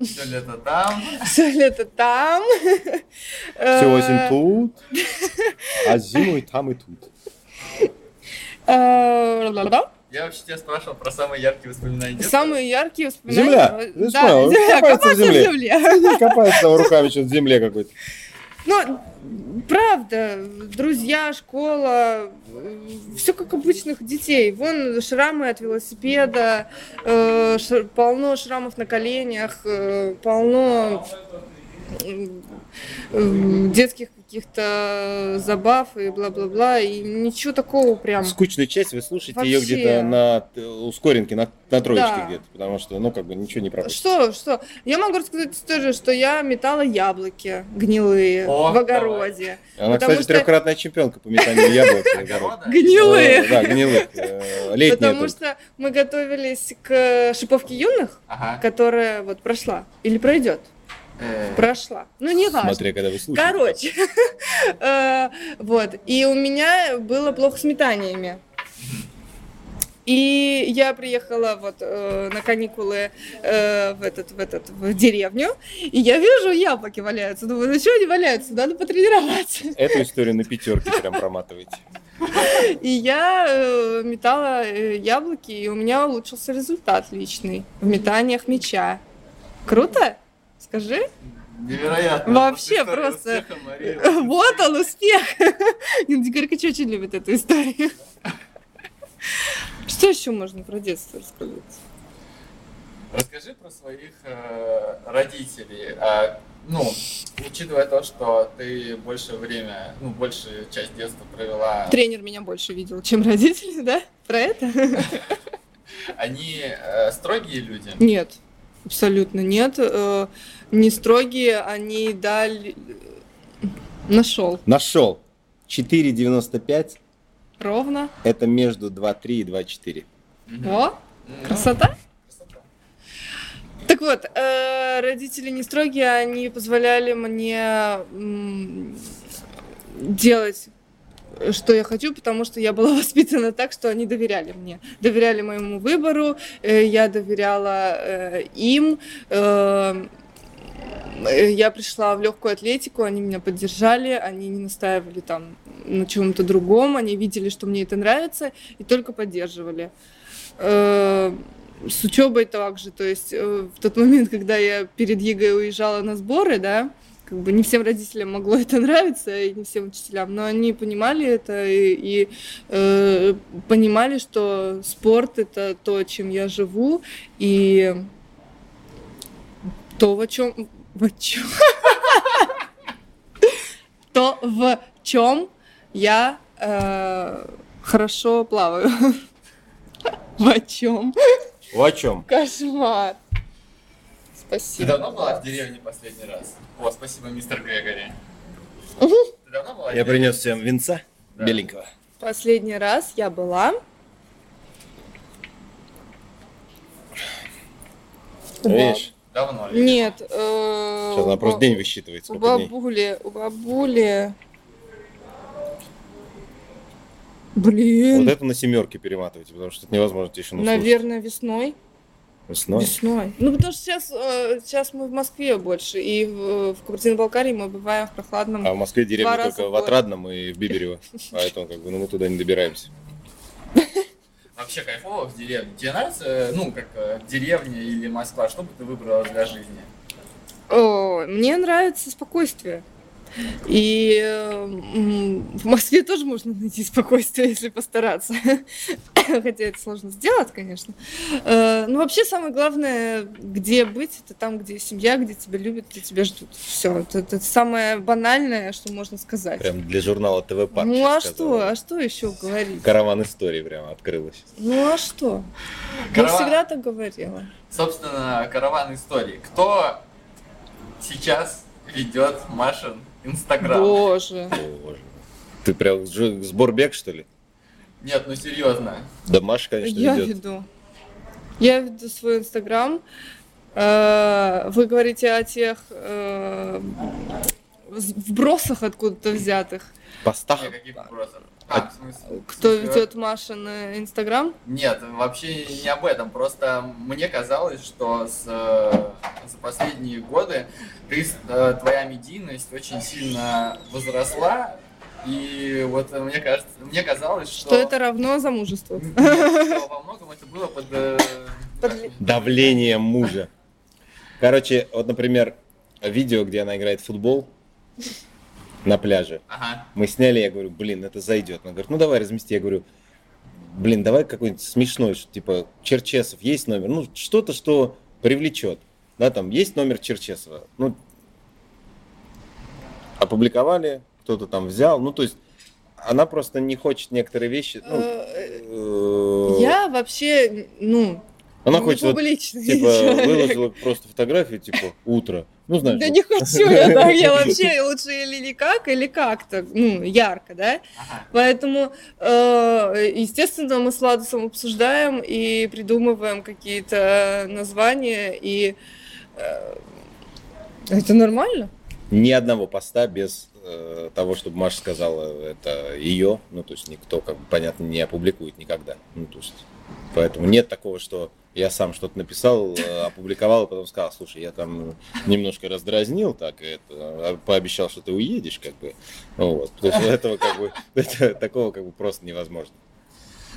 Speaker 1: Все лето там.
Speaker 3: Все лето там.
Speaker 2: Все
Speaker 3: Э,
Speaker 2: осень тут, а зиму и там, и тут.
Speaker 3: э.
Speaker 1: Я вообще тебя спрашивал про самые яркие воспоминания детства.
Speaker 3: Самые яркие воспоминания.
Speaker 2: Земля.
Speaker 3: Да, земля,
Speaker 2: копается в земле. Копается руками что-то в земле какой-то.
Speaker 3: Ну, правда, друзья, школа, все как обычных детей. Вон шрамы от велосипеда, э, полно шрамов на коленях, э, полно м, детских каких-то забав и бла-бла-бла, и ничего такого прям.
Speaker 2: Скучную часть вы слушаете ее
Speaker 3: Вообще.
Speaker 2: где-то на т- ускоренке, на, на троечке
Speaker 3: Да.
Speaker 2: где-то, потому что, ну, как бы ничего не пропустите.
Speaker 3: Что, что? Я могу рассказать историю, что я метала яблоки гнилые
Speaker 1: О,
Speaker 3: в огороде.
Speaker 2: Она,
Speaker 3: потому
Speaker 2: кстати,
Speaker 3: что-
Speaker 2: трехкратная чемпионка по метанию яблок. в огород.
Speaker 1: Огорода?
Speaker 3: Гнилые.
Speaker 2: Э, Да, гнилых. э, Летняя
Speaker 3: Потому что мы готовились к шиповке юных, которая вот прошла. Или пройдет?
Speaker 1: Э,
Speaker 3: Прошла. Ну, не важно.
Speaker 2: Смотря, когда вы слушаете.
Speaker 3: Короче, Э, вот. И у меня было плохо с метаниями. И я приехала вот э, на каникулы э, в этот в этот в деревню, и я вижу яблоки валяются. Думаю, ну что они валяются? Надо потренироваться.
Speaker 2: Эту историю на пятерке прям проматывайте.
Speaker 3: И я э, метала э, яблоки, и у меня улучшился результат личный в метаниях мяча. Круто? Скажи.
Speaker 1: Невероятно.
Speaker 3: Вообще просто-
Speaker 1: успеха, Мария.
Speaker 3: Вот он, успех! Игорька очень любит эту историю. Что еще можно про детство рассказать?
Speaker 1: Расскажи про своих э, родителей. А, ну, учитывая то, что ты больше время, ну, большую часть детства провела,
Speaker 3: Тренер меня больше видел, чем родители, да? Про это?
Speaker 1: они э, строгие люди?
Speaker 3: Нет, абсолютно нет. Не строгие, они дали... Нашел.
Speaker 2: Нашел. 4,95
Speaker 3: Ровно.
Speaker 2: это между 2,3 и 2,4.
Speaker 1: Мгм.
Speaker 3: О, красота. Так вот, э, родители не строгие, они позволяли мне делать что я хочу, потому что я была воспитана так, что они доверяли мне, доверяли моему выбору, э, я доверяла э, им. э, я пришла в легкую атлетику, они меня поддержали, они не настаивали там на чем-то другом, они видели, что мне это нравится, и только поддерживали. Э, с учебой также, то есть э, в тот момент, когда я перед ЕГЭ уезжала на сборы, да, как бы не всем родителям могло это нравиться, и не всем учителям, но они понимали это и, и, э, понимали, что спорт это то, чем я живу, и то, в чем... В чем? То, в чем я э, хорошо плаваю. В чем?
Speaker 2: О чем?
Speaker 3: Кошмар.
Speaker 1: Ты
Speaker 3: Спасибо.
Speaker 1: давно была в деревне последний раз? О, спасибо, мистер Грегори. Ты давно была?
Speaker 2: Я принес всем винца
Speaker 1: Да.
Speaker 2: беленького.
Speaker 3: Последний раз я была...
Speaker 2: Видишь?
Speaker 1: Давно ли?
Speaker 3: Нет. э,
Speaker 2: Сейчас она
Speaker 3: у
Speaker 2: просто день высчитывает,
Speaker 3: У
Speaker 2: сколько дней.
Speaker 3: бабули, у бабули... Блин,
Speaker 2: Вот это на семерке перематывайте, потому что это невозможно тишину слушать.
Speaker 3: наверное, весной.
Speaker 2: Весной.
Speaker 3: Весной. Ну, потому что сейчас, э, сейчас мы в Москве больше, и в, в Кабардино-Балкарии мы бываем в прохладном...
Speaker 2: А в Москве деревня
Speaker 3: раза
Speaker 2: только
Speaker 3: в
Speaker 2: в
Speaker 3: год.
Speaker 2: Отрадном и в Биберево. Поэтому как бы ну, мы туда не добираемся.
Speaker 1: Вообще кайфово в деревне. Тебе нравится, э, ну, как э, деревня или Москва? Что бы ты выбрала для жизни?
Speaker 3: О, мне нравится спокойствие. И в Москве тоже можно найти спокойствие, если постараться. Хотя это сложно сделать, конечно. Э, Ну, вообще, самое главное, где быть, это там, где семья, где тебя любят, где тебя ждут. Все, это, это самое банальное, что можно сказать.
Speaker 2: Прям для журнала ТВ Парк.
Speaker 3: ну, а
Speaker 2: сейчас
Speaker 3: что?
Speaker 2: сказала.
Speaker 3: А что еще говорить?
Speaker 2: Караван истории прямо открылась.
Speaker 3: Ну, а что? Я
Speaker 1: Караван.
Speaker 3: всегда так говорила.
Speaker 1: Собственно, караван истории. Кто сейчас ведет Машин Инстаграм?
Speaker 3: Боже.
Speaker 2: Боже. Ты прям ж- сборбег, что ли?
Speaker 1: Нет, ну серьезно.
Speaker 2: Да Маша, конечно,
Speaker 3: Я
Speaker 2: ведет.
Speaker 3: веду. Я веду свой инстаграм. Э, Вы говорите о тех э, вбросах откуда-то взятых.
Speaker 2: Постах.
Speaker 1: Не, каких А, смысле?
Speaker 3: Кто
Speaker 1: в смысле,
Speaker 3: ведет Машин инстаграм?
Speaker 1: Нет, вообще не об этом. Просто мне казалось, что с, э, за последние годы ты, э, твоя медийность очень сильно возросла. И вот э, мне кажется, мне казалось, что,
Speaker 3: Что это равно замужеству?
Speaker 1: Нет, что во многом это было под,
Speaker 3: Под
Speaker 2: Давлением мужа. Короче, вот, например, видео, где она играет в футбол на пляже.
Speaker 1: Ага.
Speaker 2: Мы сняли, я говорю, блин, это зайдет. Она говорит, ну давай размести. Я говорю, блин, давай какой-нибудь смешной, что, типа Черчесов, есть номер? Ну, что-то, что привлечет. Да, там есть номер Черчесова. Ну, опубликовали, кто-то там взял. Ну, то есть, она просто не хочет некоторые вещи. ну,
Speaker 3: Э,
Speaker 2: э,
Speaker 3: Я вообще, ну,
Speaker 2: Она
Speaker 3: не
Speaker 2: хочет вот, типа,
Speaker 3: человек.
Speaker 2: выложила просто фотографию, типа, утро. Ну, знаешь,
Speaker 3: Да
Speaker 2: вот.
Speaker 3: не хочу я так, я вообще лучше или никак, или как-то, ну, ярко, да?
Speaker 1: Ага.
Speaker 3: Поэтому, э, естественно, мы с Ладосом обсуждаем и придумываем какие-то названия, и э, это нормально.
Speaker 2: ни одного поста без э, того, чтобы Маша сказала, это ее. Ну, то есть никто, как бы, понятно, не опубликует никогда. Ну, то есть, поэтому нет такого, что я сам что-то написал, э, опубликовал, и потом сказал, слушай, я там немножко раздразнил, так, это, а пообещал, что ты уедешь, как бы. Ну, вот. То есть этого, как бы, это, такого, как бы, просто невозможно.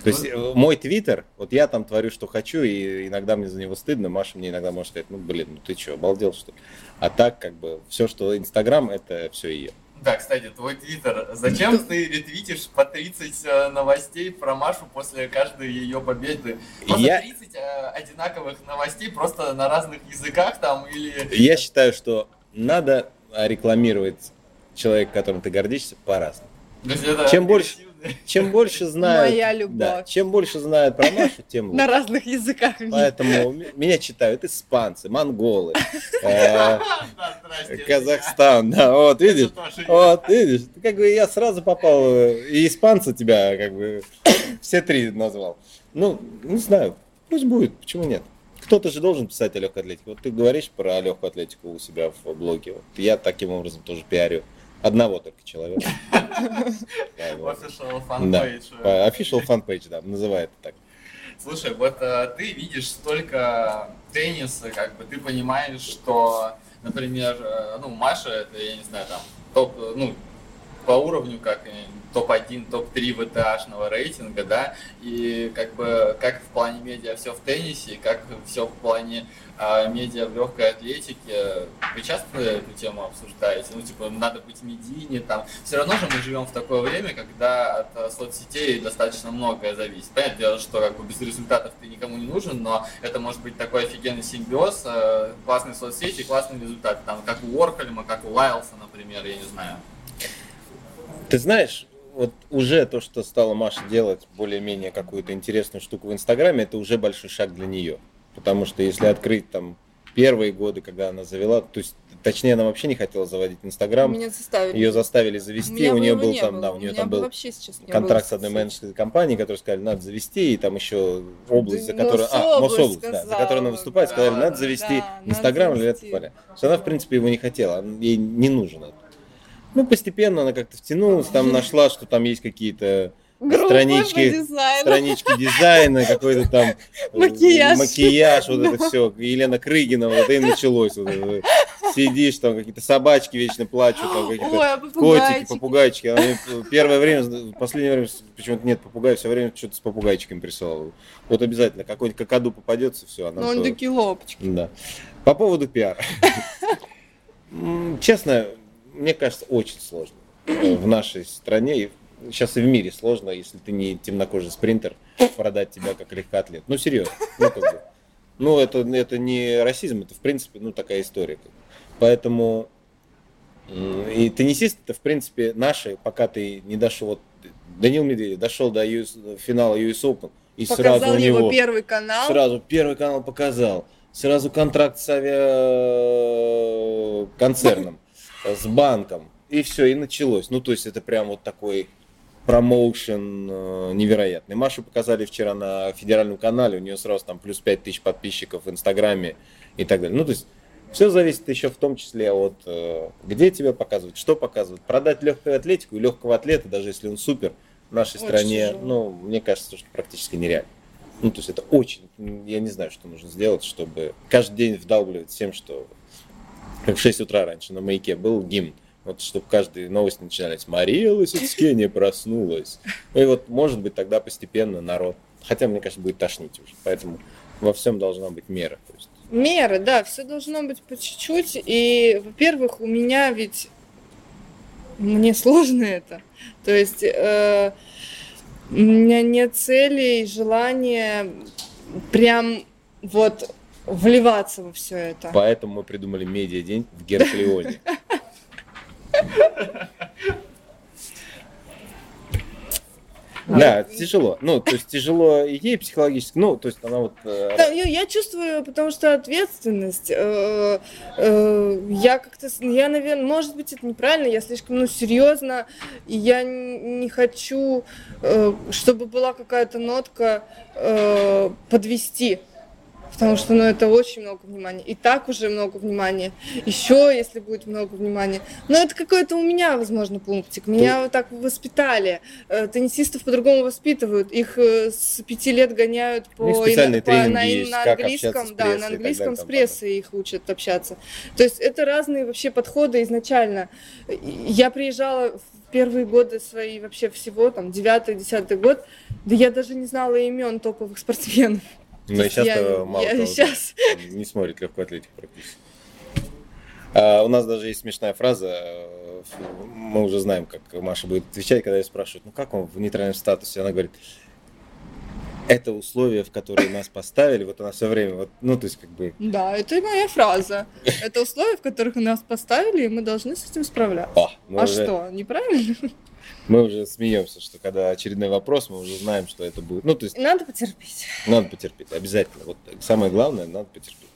Speaker 2: То есть э, мой твиттер, вот я там творю, что хочу, и иногда мне за него стыдно, Маша мне иногда может сказать, ну, блин, ну ты что, обалдел, что ли? А так, как бы, все, что Инстаграм, это все ее.
Speaker 1: Да, кстати, твой твиттер. Зачем ты ретвитишь по 30 э, новостей про Машу после каждой ее победы? Просто
Speaker 2: Я-
Speaker 1: 30 э, одинаковых новостей просто на разных языках там или...
Speaker 2: Я считаю, что надо а, рекламировать человека, которым ты гордишься, по-разному. Чем больше-. Чем больше знают,
Speaker 3: Моя любовь.
Speaker 2: да, чем больше знают про Машу, тем
Speaker 3: На
Speaker 2: лучше.
Speaker 3: разных языках.
Speaker 2: Поэтому меня читают испанцы, монголы, э, Казахстан, да, вот видишь, вот видишь, как бы я сразу попал, э, и испанца тебя как бы все три назвал. Ну, не знаю, пусть будет, почему нет? Кто-то же должен писать о легкой атлетике. Вот ты говоришь про легкую атлетику у себя в блоге. Вот я таким образом тоже пиарю одного только человека. Да, вот.
Speaker 1: Official
Speaker 2: Да.
Speaker 1: fanpage.
Speaker 2: По- Official fanpage, да, называет так.
Speaker 1: Слушай, вот э, ты видишь столько тенниса, как бы ты понимаешь, что, например, э, ну, Маша, это, я не знаю, там, топ, э, ну, по уровню, как э, топ-1, топ-3 ВТАшного рейтинга, да, и как бы как в плане медиа все в теннисе, как все в плане а, медиа в легкой атлетике. Вы часто эту тему обсуждаете? Ну, типа, надо быть медийнее, там. Все равно же мы живем в такое время, когда от э, соцсетей достаточно многое зависит. Понятное дело, что как бы без результатов ты никому не нужен, но это может быть такой офигенный симбиоз, э, классные соцсети, классные результаты, там, как у Орхольма, как у Лайлса, например, я не знаю.
Speaker 2: Ты знаешь, вот уже то, что стала Маша делать более-менее какую-то интересную штуку в Инстаграме, это уже большой шаг для нее. Потому что если открыть там первые годы, когда она завела, то есть, точнее, она вообще не хотела заводить Инстаграм.
Speaker 3: Меня заставили.
Speaker 2: Ее заставили завести, у
Speaker 3: бы
Speaker 2: нее был там,
Speaker 3: было,
Speaker 2: да, у нее там
Speaker 3: бы
Speaker 2: был
Speaker 3: вообще сейчас
Speaker 2: контракт с одной менеджерской компанией, которые сказали, надо завести, и там еще область, за которую, а,
Speaker 3: Мособласть
Speaker 2: Мособласть, да, за которую она
Speaker 3: сказала,
Speaker 2: выступает,
Speaker 3: да,
Speaker 2: сказали, надо завести
Speaker 3: да,
Speaker 2: Инстаграм или это поля. Она, в принципе, его не хотела, ей не нужен это. Ну, постепенно она как-то втянулась, там нашла, что там есть какие-то
Speaker 3: Группа
Speaker 2: странички,
Speaker 3: по дизайну.
Speaker 2: странички дизайна, какой-то там э,
Speaker 3: Макияж.
Speaker 2: макияж, вот это все. Елена Крыгина, вот это и началось. Вот это. Сидишь, там какие-то собачки вечно плачут, там какие-то
Speaker 3: Ой, а
Speaker 2: котики,
Speaker 3: попугайчики.
Speaker 2: попугайчики. Она мне первое время, в последнее время почему-то нет попугая, все время что-то с попугайчиками присылала. Вот обязательно какой-нибудь какаду попадется, все, она
Speaker 3: Ну, он
Speaker 2: то-
Speaker 3: такие лопочки.
Speaker 2: да. По поводу пиара. Честно, мне кажется, очень сложно э, в нашей стране. и Сейчас и в мире сложно, если ты не темнокожий спринтер, продать тебя как легкоатлет. Ну, серьезно. Ну, как бы. Ну, это, это не расизм, это, в принципе, ну, такая история. Поэтому и теннисисты это, в принципе, наши, пока ты не дошел, вот Данил Медведев дошел до US финала US Open, и
Speaker 3: Показал
Speaker 2: сразу у
Speaker 3: его
Speaker 2: него
Speaker 3: первый канал.
Speaker 2: Сразу первый канал показал. Сразу контракт с авиаконцерном, с банком. И все, и началось. Ну, то есть это прям вот такой промоушен э, невероятный. Машу показали вчера на федеральном канале, у нее сразу там плюс 5 тысяч подписчиков в Инстаграме и так далее. Ну, то есть все зависит еще в том числе от э, где тебя показывают, что показывают. Продать легкую атлетику и легкого атлета, даже если он супер, в нашей
Speaker 3: Очень
Speaker 2: стране,
Speaker 3: тяжело.
Speaker 2: ну, мне кажется, что практически нереально. Ну, то есть это очень, я не знаю, что нужно сделать, чтобы каждый день вдалбливать всем, что как в 6 утра раньше на маяке был гимн. Вот чтобы каждые новости начинались «Мария Лосицке не проснулась». Ну и вот, может быть, тогда постепенно народ, хотя, мне кажется, будет тошнить уже. Поэтому во всем должна быть мера. То есть,
Speaker 3: Меры, да, все должно быть по чуть-чуть. И, во-первых, у меня ведь мне сложно это. То есть э, у меня нет цели и желания прям вот вливаться во все это.
Speaker 2: поэтому мы придумали медиа-день в Герклеоне. Да, тяжело. Ну, то есть тяжело и ей психологически. Ну, то есть она вот... э,
Speaker 3: Да, я, я чувствую, потому что ответственность. э, э, я как-то, я, наверное, может быть, это неправильно, я слишком, ну, серьезно, и я не хочу, э, чтобы была какая-то нотка э, подвести. Потому что, ну, это очень много внимания. И так уже много внимания. Еще, если будет много внимания. Но это какой-то у меня, возможно, пунктик. Меня вот так воспитали. Э, Теннисистов по-другому воспитывают. Их э, с пяти лет гоняют по,
Speaker 2: них специальные
Speaker 3: по- на,
Speaker 2: есть,
Speaker 3: на английском, да,
Speaker 2: и
Speaker 3: на английском с прессой их учат общаться. То есть это разные вообще подходы изначально. И Я приезжала в первые годы свои вообще всего, там, девятый, десятый год, да я даже не знала имен топовых спортсменов.
Speaker 2: Ну и
Speaker 3: есть
Speaker 2: сейчас
Speaker 3: я-
Speaker 2: мало
Speaker 3: я
Speaker 2: кто
Speaker 3: щас-
Speaker 2: не смотрит легкую атлетику практически. А, у нас даже есть смешная фраза, э, мы уже знаем, как Маша будет отвечать, когда ее спрашивают, ну как он в нейтральном статусе, она говорит, это условия, в которые нас поставили, вот она все время, вот, ну то есть как бы,
Speaker 3: Да, это и моя фраза. Это условия, в которых нас поставили, и мы должны с этим справляться.
Speaker 2: о,
Speaker 3: а
Speaker 2: уже,
Speaker 3: что, неправильно?
Speaker 2: Мы уже смеемся, что когда очередной вопрос, мы уже знаем, что это будет, ну то есть
Speaker 3: Надо потерпеть.
Speaker 2: надо потерпеть, обязательно, вот самое главное, надо потерпеть.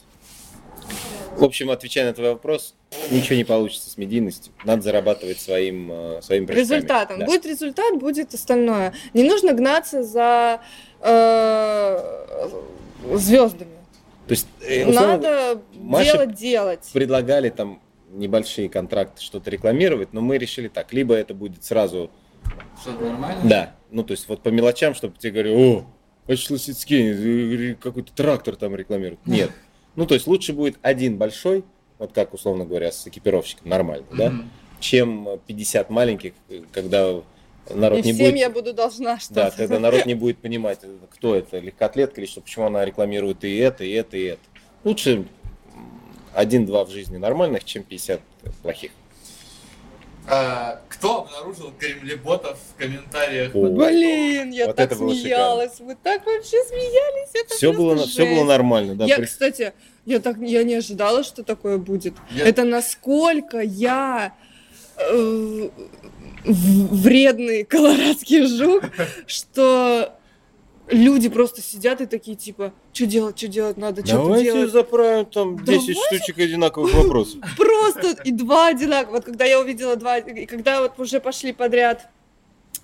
Speaker 2: В общем, отвечая на твой вопрос, ничего не получится с медийностью. Надо зарабатывать своим, э, своим прыжками.
Speaker 3: Результатом.
Speaker 2: Да.
Speaker 3: Будет результат, будет остальное. Не нужно гнаться за э, звездами.
Speaker 2: То есть, э, условно,
Speaker 3: Надо
Speaker 2: Маша
Speaker 3: делать, делать.
Speaker 2: предлагали там небольшие контракты что-то рекламировать, но мы решили так. Либо это будет сразу,
Speaker 1: Что-то нормально?
Speaker 2: да, ну то есть вот по мелочам, чтобы тебе говорили, о, очень Лосицкий, э, какой-то трактор там рекламирует. Нет. Ну то есть лучше будет один большой, вот как условно говоря, с экипировщиком, нормально, да, чем 50 маленьких, когда народ
Speaker 3: И
Speaker 2: не
Speaker 3: всем
Speaker 2: будет...
Speaker 3: я буду должна что-то.
Speaker 2: Да, когда народ не будет понимать, кто это, легкоатлетка или что, почему она рекламирует и это, и это, и это. Лучше один-два в жизни нормальных, чем 50 плохих.
Speaker 1: А, кто обнаружил кремлеботов в комментариях?
Speaker 2: О.
Speaker 3: Блин, я
Speaker 2: Вот
Speaker 3: так
Speaker 2: это
Speaker 3: смеялась. Мы так вообще смеялись. Это
Speaker 2: Все было, на- все было
Speaker 3: жесть.
Speaker 2: нормально, да.
Speaker 3: я,
Speaker 2: при-
Speaker 3: кстати, я так я не ожидала, что такое будет.
Speaker 1: Я-
Speaker 3: Это насколько я э, вредный колорадский жук, что люди просто сидят и такие, типа, что делать, что делать, надо
Speaker 2: Давайте
Speaker 3: делать.
Speaker 2: заправим там 10
Speaker 3: Давайте.
Speaker 2: штучек одинаковых вопросов.
Speaker 3: Просто и два одинаковых. Вот когда я увидела два, и когда вот уже пошли подряд,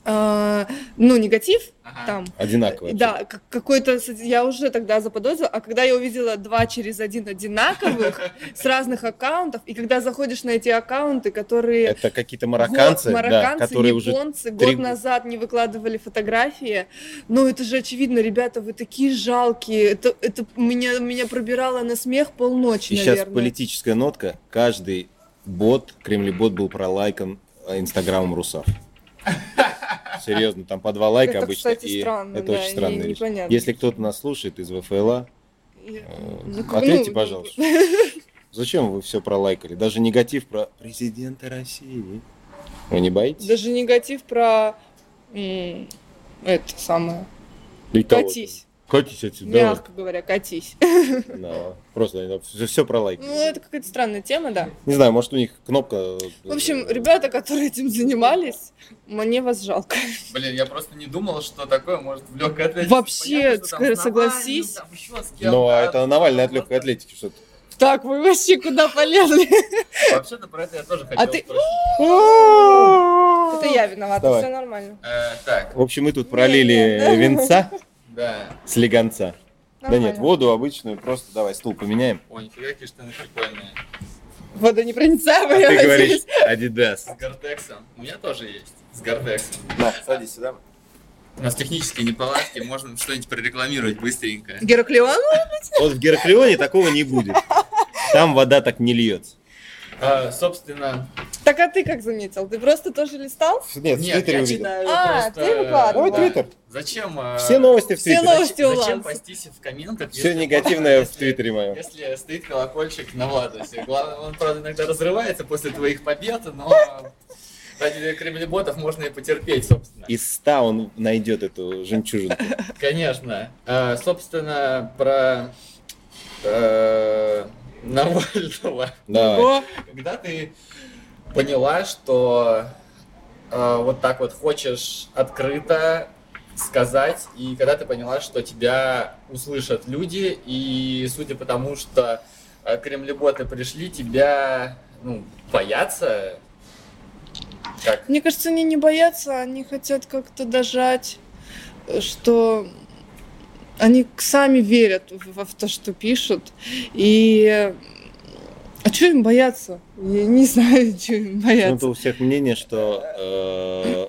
Speaker 3: а, ну, негатив
Speaker 1: Ага.
Speaker 3: там,
Speaker 2: Одинаковые.
Speaker 3: да, какой-то, я уже тогда заподозрила, а когда я увидела два через один одинаковых с разных аккаунтов, и когда заходишь на эти аккаунты, которые
Speaker 2: Это какие-то марокканцы,
Speaker 3: год,
Speaker 2: да,
Speaker 3: марокканцы,
Speaker 2: которые уже...
Speaker 3: японцы
Speaker 2: три-
Speaker 3: год назад не выкладывали фотографии. Ну, это же очевидно, ребята, вы такие жалкие. Это, это меня, меня пробирало на смех полночи,
Speaker 2: И сейчас
Speaker 3: наверное.
Speaker 2: политическая нотка. Каждый бот, Кремлебот был пролайкан э, инстаграмом Русав. Серьезно, там по два лайка
Speaker 3: Это,
Speaker 2: обычно.
Speaker 3: кстати,
Speaker 2: и
Speaker 3: странно,
Speaker 2: это
Speaker 3: да,
Speaker 2: очень вещь.
Speaker 3: непонятно.
Speaker 2: Если кто-то нас слушает из ВФЛА,
Speaker 3: И-
Speaker 2: э,
Speaker 3: ну, как-
Speaker 2: ответьте,
Speaker 3: ну,
Speaker 2: пожалуйста. Зачем вы все пролайкали? Даже негатив про президента России. Вы не боитесь?
Speaker 3: Даже негатив про это самое. Катись.
Speaker 2: Катись отсюда.
Speaker 3: Мягко говоря, катись.
Speaker 2: Да, Просто все, пролайкали.
Speaker 3: Ну, это какая-то странная тема, да.
Speaker 2: Не знаю, может у них кнопка...
Speaker 3: В общем, ребята, которые этим занимались, мне вас жалко.
Speaker 1: Блин, я просто не думал, что такое может в легкой атлетике.
Speaker 3: Вообще,
Speaker 1: Понятно,
Speaker 3: согласись.
Speaker 2: Ну, а это Навальный от легкой атлетики что-то.
Speaker 3: Так, вы вообще куда полезли?
Speaker 1: Вообще-то про это я тоже хотел
Speaker 3: А ты-
Speaker 1: спросить.
Speaker 3: Это я виновата, все нормально.
Speaker 1: Э, Так,
Speaker 2: В общем, мы тут пролили венца
Speaker 1: да.
Speaker 2: с легонца. Да нет,
Speaker 3: Нормально.
Speaker 2: воду обычную, просто давай стул поменяем.
Speaker 1: О, нифига, какие штаны прикольные.
Speaker 2: А
Speaker 3: Водонепроницаемые.
Speaker 2: ты
Speaker 3: вот
Speaker 2: говоришь. Adidas.
Speaker 1: С Гортексом. У меня тоже есть. С Гортексом.
Speaker 2: На, садись сюда.
Speaker 1: У нас технические неполадки, можно что-нибудь прорекламировать быстренько.
Speaker 3: Гераклеон?
Speaker 2: Вот в Гераклеоне такого не будет. Там вода так не льется.
Speaker 1: А, собственно,
Speaker 3: Так а ты как заметил? Ты просто тоже листал?
Speaker 2: Нет, в
Speaker 1: нет,
Speaker 2: Твиттере
Speaker 1: я
Speaker 2: увидел.
Speaker 1: читаю
Speaker 3: А,
Speaker 1: просто...
Speaker 3: ты выкладывал.
Speaker 2: Ой, Твиттер.
Speaker 1: Зачем? а,
Speaker 2: Все новости в
Speaker 3: Все
Speaker 2: Твиттере.
Speaker 3: новости.
Speaker 1: Зачем,
Speaker 3: у
Speaker 1: зачем пастись в комментах?
Speaker 2: Все
Speaker 1: если
Speaker 2: негативное в Твиттере моем.
Speaker 1: Если стоит колокольчик на Владусе. Главное, он, правда, иногда разрывается после твоих побед, но ради кремлеботов можно и потерпеть, собственно.
Speaker 2: Из ста он найдет эту жемчужинку.
Speaker 1: Конечно. А, собственно, про э, Навального.
Speaker 3: Ого.
Speaker 1: Когда ты поняла, что э, вот так вот хочешь открыто сказать, и когда ты поняла, что тебя услышат люди, и судя по тому, что э, кремлеботы пришли, тебя ну, боятся, как
Speaker 3: Мне кажется, они не боятся, они хотят как-то дожать, что они сами верят в, в то, что пишут. И а что им бояться? Я не знаю, что им
Speaker 2: Ну,
Speaker 3: бояться.
Speaker 2: это у всех мнение, что э,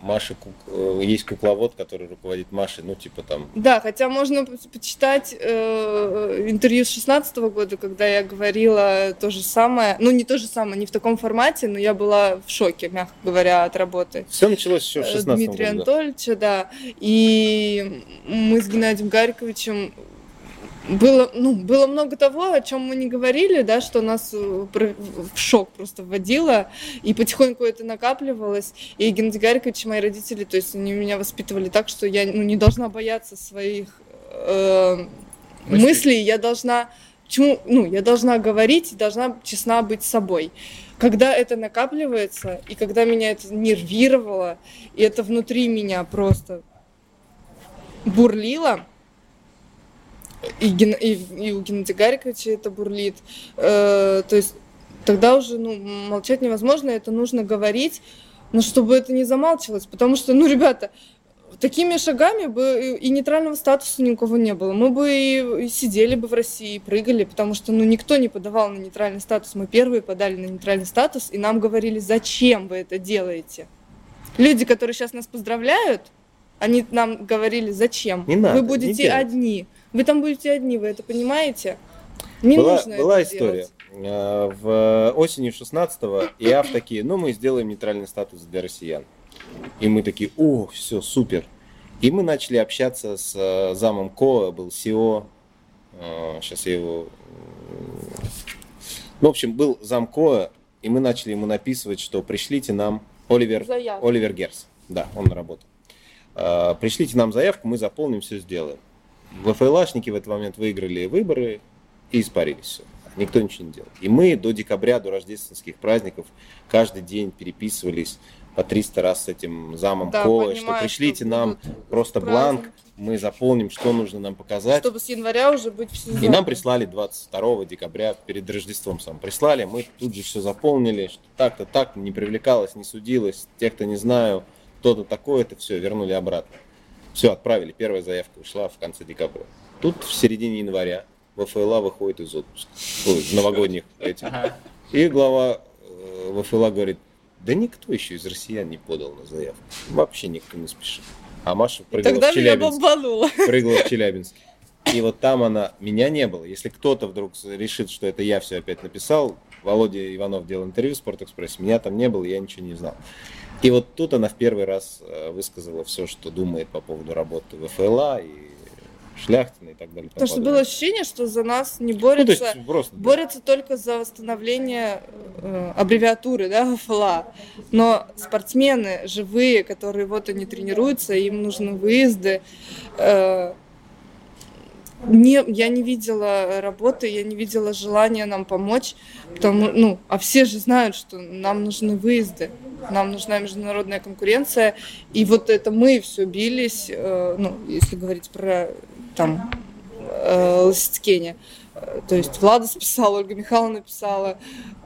Speaker 2: Маша кук- э, есть кукловод, который руководит Машей, ну, типа там.
Speaker 3: Да, хотя можно по- почитать э, интервью с 16 года, когда я говорила то же самое. Ну, не то же самое, не в таком формате, но я была в шоке, мягко говоря, от работы.
Speaker 2: Все началось еще в
Speaker 3: Э,
Speaker 2: 16
Speaker 3: Дмитрия
Speaker 2: году. да.
Speaker 3: Анатольевича, да. И мы с Геннадием Гариковичем было, ну, было много того, о чем мы не говорили, да, что нас э, в шок просто вводило, и потихоньку это накапливалось. И Геннадий Гарикович, мои родители, то есть они меня воспитывали так, что я ну, не должна бояться своих э,
Speaker 1: Мыслей.
Speaker 3: мыслей, я должна Почему, ну, я должна говорить, должна честна быть собой. Когда это накапливается, и когда меня это нервировало, и это внутри меня просто бурлило, и, Ген- и, и у Геннадия Гариковича это бурлит, э, то есть тогда уже ну, молчать невозможно, это нужно говорить, но чтобы это не замалчивалось, потому что, ну, ребята, такими шагами бы и нейтрального статуса ни у кого не было. Мы бы и, сидели бы в России, и прыгали, потому что ну, никто не подавал на нейтральный статус. Мы первые подали на нейтральный статус, и нам говорили, зачем вы это делаете. Люди, которые сейчас нас поздравляют, они нам говорили, зачем?
Speaker 2: Не надо,
Speaker 3: вы
Speaker 2: не
Speaker 3: будете
Speaker 2: делайте.
Speaker 3: одни. Вы там будете одни, вы это понимаете? Не
Speaker 2: была
Speaker 3: нужно
Speaker 2: была
Speaker 3: это
Speaker 2: история.
Speaker 3: делать.
Speaker 2: Э, В осенью 16-го IAAF такие, ну, мы сделаем нейтральный статус для россиян. И мы такие, о, все, супер. И мы начали общаться с э, замом Коу, был CEO, сейчас я его... э, Ну, в общем, был зам Коу, и мы начали ему написывать, что пришлите нам
Speaker 3: Оливье.
Speaker 2: Оливье Герс. Да, он работал. Э, Пришлите нам заявку, мы заполним, все сделаем. ВФЛАшники в этот момент выиграли выборы и испарились все. Никто ничего не делал. И мы до декабря, до рождественских праздников каждый день переписывались по 300 раз с этим замом
Speaker 3: Да,
Speaker 2: Ковой, что пришлите
Speaker 3: что
Speaker 2: нам просто
Speaker 3: праздники.
Speaker 2: бланк, мы заполним, что нужно нам показать.
Speaker 3: Чтобы с января уже быть в сезоне.
Speaker 2: И нам прислали 22 декабря, перед Рождеством сам прислали, мы тут же все заполнили, что так-то так, не привлекалось, не судилось, тех, кто не знаю, кто-то такое-то, все, вернули обратно. Все, отправили, первая заявка ушла в конце декабря. Тут в середине января ВФЛА выходит из отпуска, ой, новогодних этих. И глава э, ВФЛА говорит, да никто еще из россиян не подал на заявку, вообще никто не спешит. А Маша прыгала
Speaker 3: Тогда
Speaker 2: в Челябинск прыгала в Челябинске. И вот там она, меня не было. Если кто-то вдруг решит, что это я все опять написал, Володя Иванов делал интервью в Спортэкспрессе, меня там не было, я ничего не знал. И вот тут она в первый раз э, высказала все, что думает по поводу работы ВФЛА и Шляхтина и так далее.
Speaker 3: Потому что было ощущение, что за нас не
Speaker 2: Ну, то
Speaker 3: борются,
Speaker 2: просто... да.
Speaker 3: борются только за восстановление э, аббревиатуры, да, ФЛА. Но спортсмены живые, которые вот они тренируются, им нужны выезды. э, не, я не видела работы, я не видела желания нам помочь, потому, ну, а все же знают, что нам нужны выезды, нам нужна международная конкуренция, и вот это мы все бились, э, ну, если говорить про там э, Лосицкене. Э, То есть Влада списала, Ольга Михайловна писала,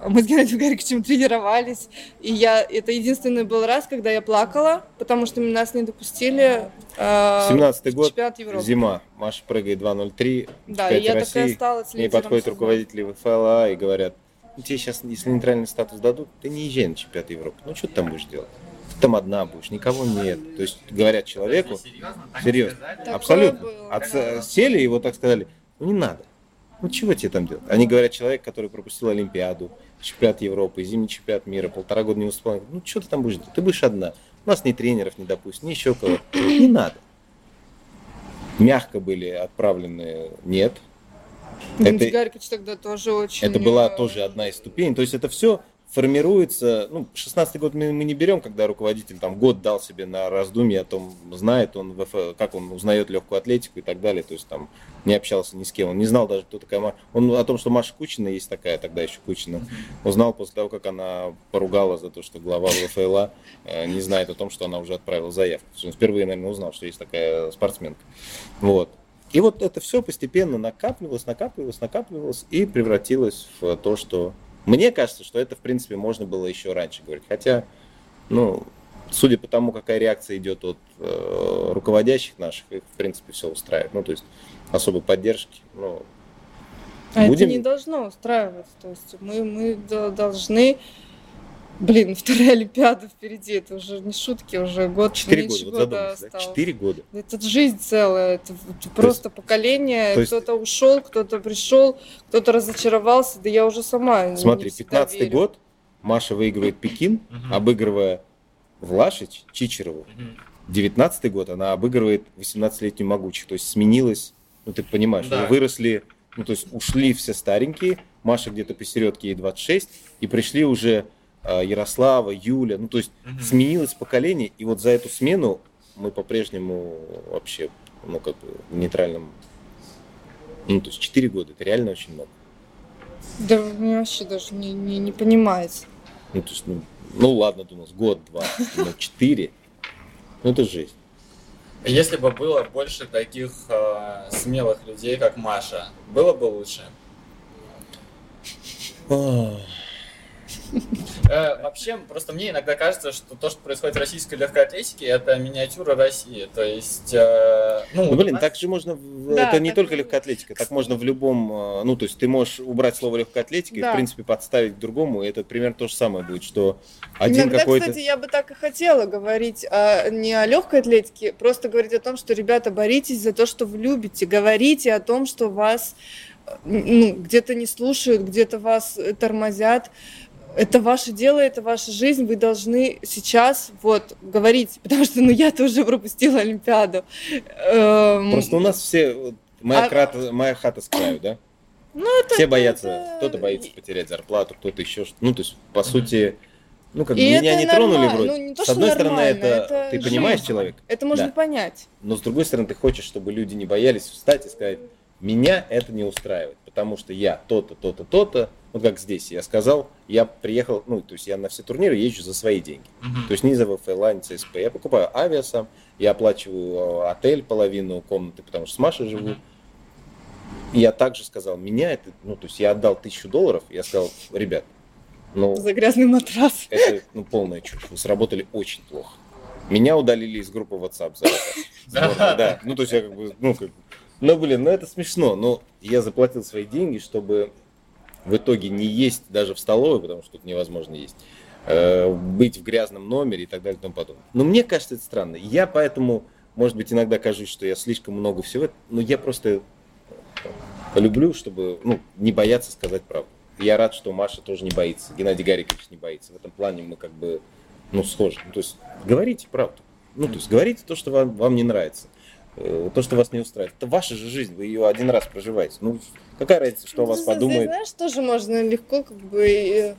Speaker 3: мы с Геннадием Гариковичем тренировались. И я, это единственный был раз, когда я плакала, потому что нас не допустили э,
Speaker 2: 17-й
Speaker 3: в
Speaker 2: год,
Speaker 3: чемпионат Европы.
Speaker 2: зима, Маша прыгает 2.03,
Speaker 3: Да, и я такая
Speaker 2: России.
Speaker 3: осталась
Speaker 2: К ней
Speaker 3: лидером
Speaker 2: подходят
Speaker 3: сезона.
Speaker 2: руководители ВФЛА и говорят, ну, тебе сейчас, если нейтральный статус дадут, ты не езжай на чемпионат Европы. Ну, что ты там будешь делать? Ты там одна будешь, никого нет. То есть говорят человеку, серьезно, абсолютно.
Speaker 3: было,
Speaker 2: От-
Speaker 3: да.
Speaker 2: Сели и вот так сказали, ну, не надо. Ну, чего тебе там делать? Они говорят, человек, который пропустил Олимпиаду, чемпионат Европы, зимний чемпионат мира, полтора года не выступал. Ну, что ты там будешь делать? Ты будешь одна. У нас ни тренеров не допустят, ни еще кого. Не надо. Мягко были отправлены нет. Это-
Speaker 3: Гарикович тогда тоже очень...
Speaker 2: Это была
Speaker 3: э,
Speaker 2: тоже одна из ступеней. То есть это все формируется, ну, 16 год мы, мы не берем, когда руководитель там год дал себе на раздумье о том, знает он, ВФ, как он узнает легкую атлетику и так далее, то есть там не общался ни с кем, он не знал даже, кто такая Маша. Он о том, что Маша Кучина есть такая, тогда еще Кучина, узнал после того, как она поругала за то, что глава ВФЛА э, не знает о том, что она уже отправила заявку. Он впервые, наверное, узнал, что есть такая спортсменка. Вот. И вот это все постепенно накапливалось, накапливалось, накапливалось и превратилось в то, что... Мне кажется, что это, в принципе, можно было еще раньше говорить. Хотя, ну, судя по тому, какая реакция идет от э, руководящих наших, их, в принципе, все устраивает. Ну, то есть особой поддержки. Ну,
Speaker 3: А
Speaker 2: будем-
Speaker 3: это не должно устраивать. То есть мы, мы до- должны... Блин, вторая Олимпиада впереди. Это уже не шутки, уже год,
Speaker 2: четыре
Speaker 3: меньше
Speaker 2: года, вот
Speaker 3: года осталось.
Speaker 2: Четыре года.
Speaker 3: Это жизнь целая, это, это просто поколение.
Speaker 2: то есть-
Speaker 3: Кто-то ушел, кто-то пришел, кто-то разочаровался. Да я уже сама.
Speaker 2: Смотри,
Speaker 3: всегда
Speaker 2: 15-й
Speaker 3: верю.
Speaker 2: год Маша выигрывает Пекин,
Speaker 1: Мгм.
Speaker 2: обыгрывая Влашич, Чичерову. 19 год она обыгрывает 18-летнюю могучих. То есть сменилась, ну ты понимаешь,
Speaker 1: Да.
Speaker 2: выросли, ну то есть ушли все старенькие, Маша где-то посередке ей 26, и пришли уже Ярослава, Юля, ну то есть
Speaker 1: Мгм.
Speaker 2: сменилось поколение, и вот за эту смену мы по-прежнему вообще, ну как бы в нейтральном, ну то есть 4 года, это реально очень много.
Speaker 3: Да мне вообще даже не, не, не понимается.
Speaker 2: Ну, то есть, ну, ну ладно, думал, год-два, но 4, ну это жизнь.
Speaker 1: Если бы было больше таких э, смелых людей, как Маша, было бы лучше. Э, вообще, просто мне иногда кажется, что то, что происходит в российской легкой атлетике, это миниатюра России. То есть, э, ну,
Speaker 2: Ну, блин,
Speaker 1: нас-
Speaker 2: так же можно, в-
Speaker 3: Да,
Speaker 2: это не только
Speaker 3: и-
Speaker 2: легкая атлетика, так можно в любом, э, ну, то есть ты можешь убрать слово легкая атлетика и, в принципе, подставить другому, и это примерно то же самое будет, что один
Speaker 3: Иногда,
Speaker 2: какой-то...
Speaker 3: кстати, я бы так и хотела говорить а, не о легкой атлетике, просто говорить о том, что, ребята, боритесь за то, что вы любите, говорите о том, что вас ну, где-то не слушают, где-то вас тормозят. Это ваше дело, это ваша жизнь, вы должны сейчас вот говорить, потому что, ну, я тоже пропустила Олимпиаду. Эм,
Speaker 2: Просто у нас все... вот, Моя,
Speaker 3: А-
Speaker 2: крата- моя хата с краю, да?
Speaker 3: Ну, это...
Speaker 2: Все боятся,
Speaker 3: это-
Speaker 2: кто-то боится потерять зарплату, кто-то еще что Ну, то есть, по сути, ну, как бы меня не тронули
Speaker 3: нормально.
Speaker 2: вроде.
Speaker 3: Ну, не то,
Speaker 2: с одной стороны, это,
Speaker 3: это
Speaker 2: ты
Speaker 3: жизнь.
Speaker 2: понимаешь человека,
Speaker 3: Это можно
Speaker 2: Да.
Speaker 3: понять.
Speaker 2: но с другой стороны, ты хочешь, чтобы люди не боялись встать и сказать, меня это не устраивает, потому что я то-то, то-то, то-то, вот как здесь я сказал, я приехал, ну, то есть я на все турниры езжу за свои деньги.
Speaker 1: Мгм.
Speaker 2: То есть не за ВФЛА, не ЦСП. Я покупаю авиа сам, я оплачиваю э, отель, половину комнаты, потому что с Машей живу. И я также сказал, меня это, ну, то есть я отдал тысячу долларов, я сказал, ребят, ну,
Speaker 3: За грязный матрас.
Speaker 2: это ну, полная чушь, вы сработали очень плохо. Меня удалили из группы WhatsApp за это. Здорово, да. Ну, то есть я как бы, ну, как бы, ну, блин, ну это смешно, но я заплатил свои деньги, чтобы в итоге не есть даже в столовой, потому что тут невозможно есть, э, быть в грязном номере и так далее и тому подобное. Но мне кажется это странно. Я поэтому, может быть, иногда кажусь, что я слишком много всего, но я просто люблю, чтобы, ну, не бояться сказать правду. Я рад, что Маша тоже не боится, Геннадий Гарикович не боится. В этом плане мы как бы, ну, схожи. Ну, то есть говорите правду. Ну, то есть говорите то, что вам, вам не нравится. Э, То, что вас не устраивает. Это ваша же жизнь, вы ее один раз проживаете. Ну, какая разница, что о вас
Speaker 3: Здесь,
Speaker 2: подумает.
Speaker 3: Знаешь, тоже можно легко как бы э,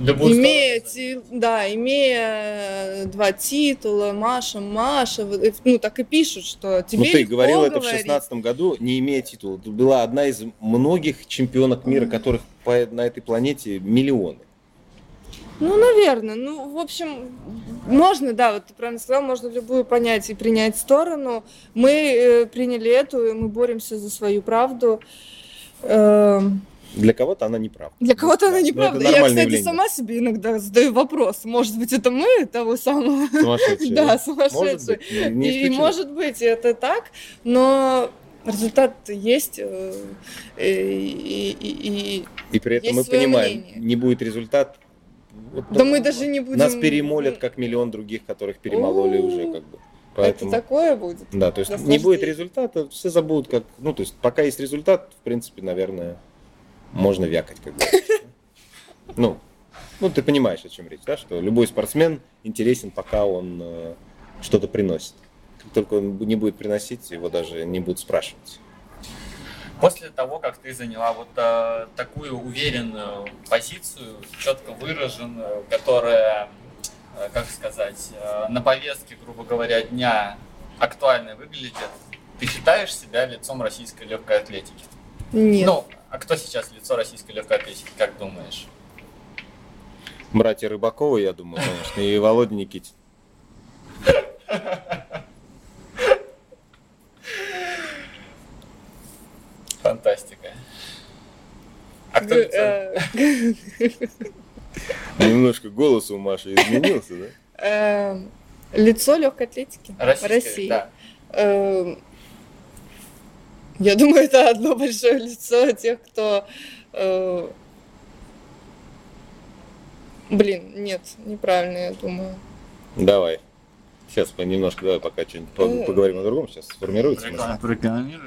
Speaker 1: Любую
Speaker 3: имея,
Speaker 1: сторону.
Speaker 3: ти- да, имея два титула, Маша, Маша, э, ну так и пишут, что тебе
Speaker 2: Ну, ты
Speaker 3: легко
Speaker 2: говорила это в шестнадцатом году, не имея титула. Ты была одна из многих чемпионок мира, которых по- на этой планете миллионы.
Speaker 3: Ну, наверное. Ну, в общем, можно, да, вот ты правильно сказал, можно любую понять и принять сторону. Мы э, приняли эту, и мы боремся за свою правду. Эм,
Speaker 2: Для кого-то она не права.
Speaker 3: Для кого-то она
Speaker 2: ну, это
Speaker 3: правда. Я, кстати,
Speaker 2: явление.
Speaker 3: сама себе иногда задаю вопрос. Может быть, это мы того самого?
Speaker 2: Сумасшедшие.
Speaker 3: Да,
Speaker 2: Может
Speaker 3: сумасшедшие.
Speaker 2: быть, не- не
Speaker 3: И может быть это так, но результат есть. э, И, и- и-
Speaker 2: И при этом мы понимаем,
Speaker 3: мнение.
Speaker 2: не будет результат. Вот
Speaker 3: да мы даже не будем...
Speaker 2: Нас перемолят, как миллион других, которых перемололи уже, как бы.
Speaker 3: Это
Speaker 2: Поэтому,
Speaker 3: такое будет.
Speaker 2: да, то есть не будет результата, все забудут, как, ну, то есть пока есть результат, в принципе, наверное, можно вякать, как бы. Ну, ну, ты понимаешь, о чем речь, да, что любой спортсмен интересен, пока он э, что-то приносит. Как только он не будет приносить, его даже не будут спрашивать.
Speaker 1: После того, как ты заняла вот э, такую уверенную позицию, четко выраженную, которая, э, как сказать, э, на повестке, грубо говоря, дня актуально выглядит, ты считаешь себя лицом российской легкой атлетики?
Speaker 3: Нет.
Speaker 1: Ну, а кто сейчас лицо российской легкой атлетики, как думаешь?
Speaker 2: Братья Рыбаковы, я думаю, конечно, и Володя Никитин.
Speaker 1: Фантастика. А кто
Speaker 3: Г-
Speaker 1: лицо?
Speaker 3: э,
Speaker 2: Немножко голос у Маши изменился, да?
Speaker 3: э, Лицо легкой атлетики России. Я думаю, это одно большое лицо тех, кто... э, Блин, нет, неправильно, я думаю.
Speaker 2: Давай. Сейчас немножко, давай пока что-нибудь по- поговорим о другом. Сейчас сформируется. мысль.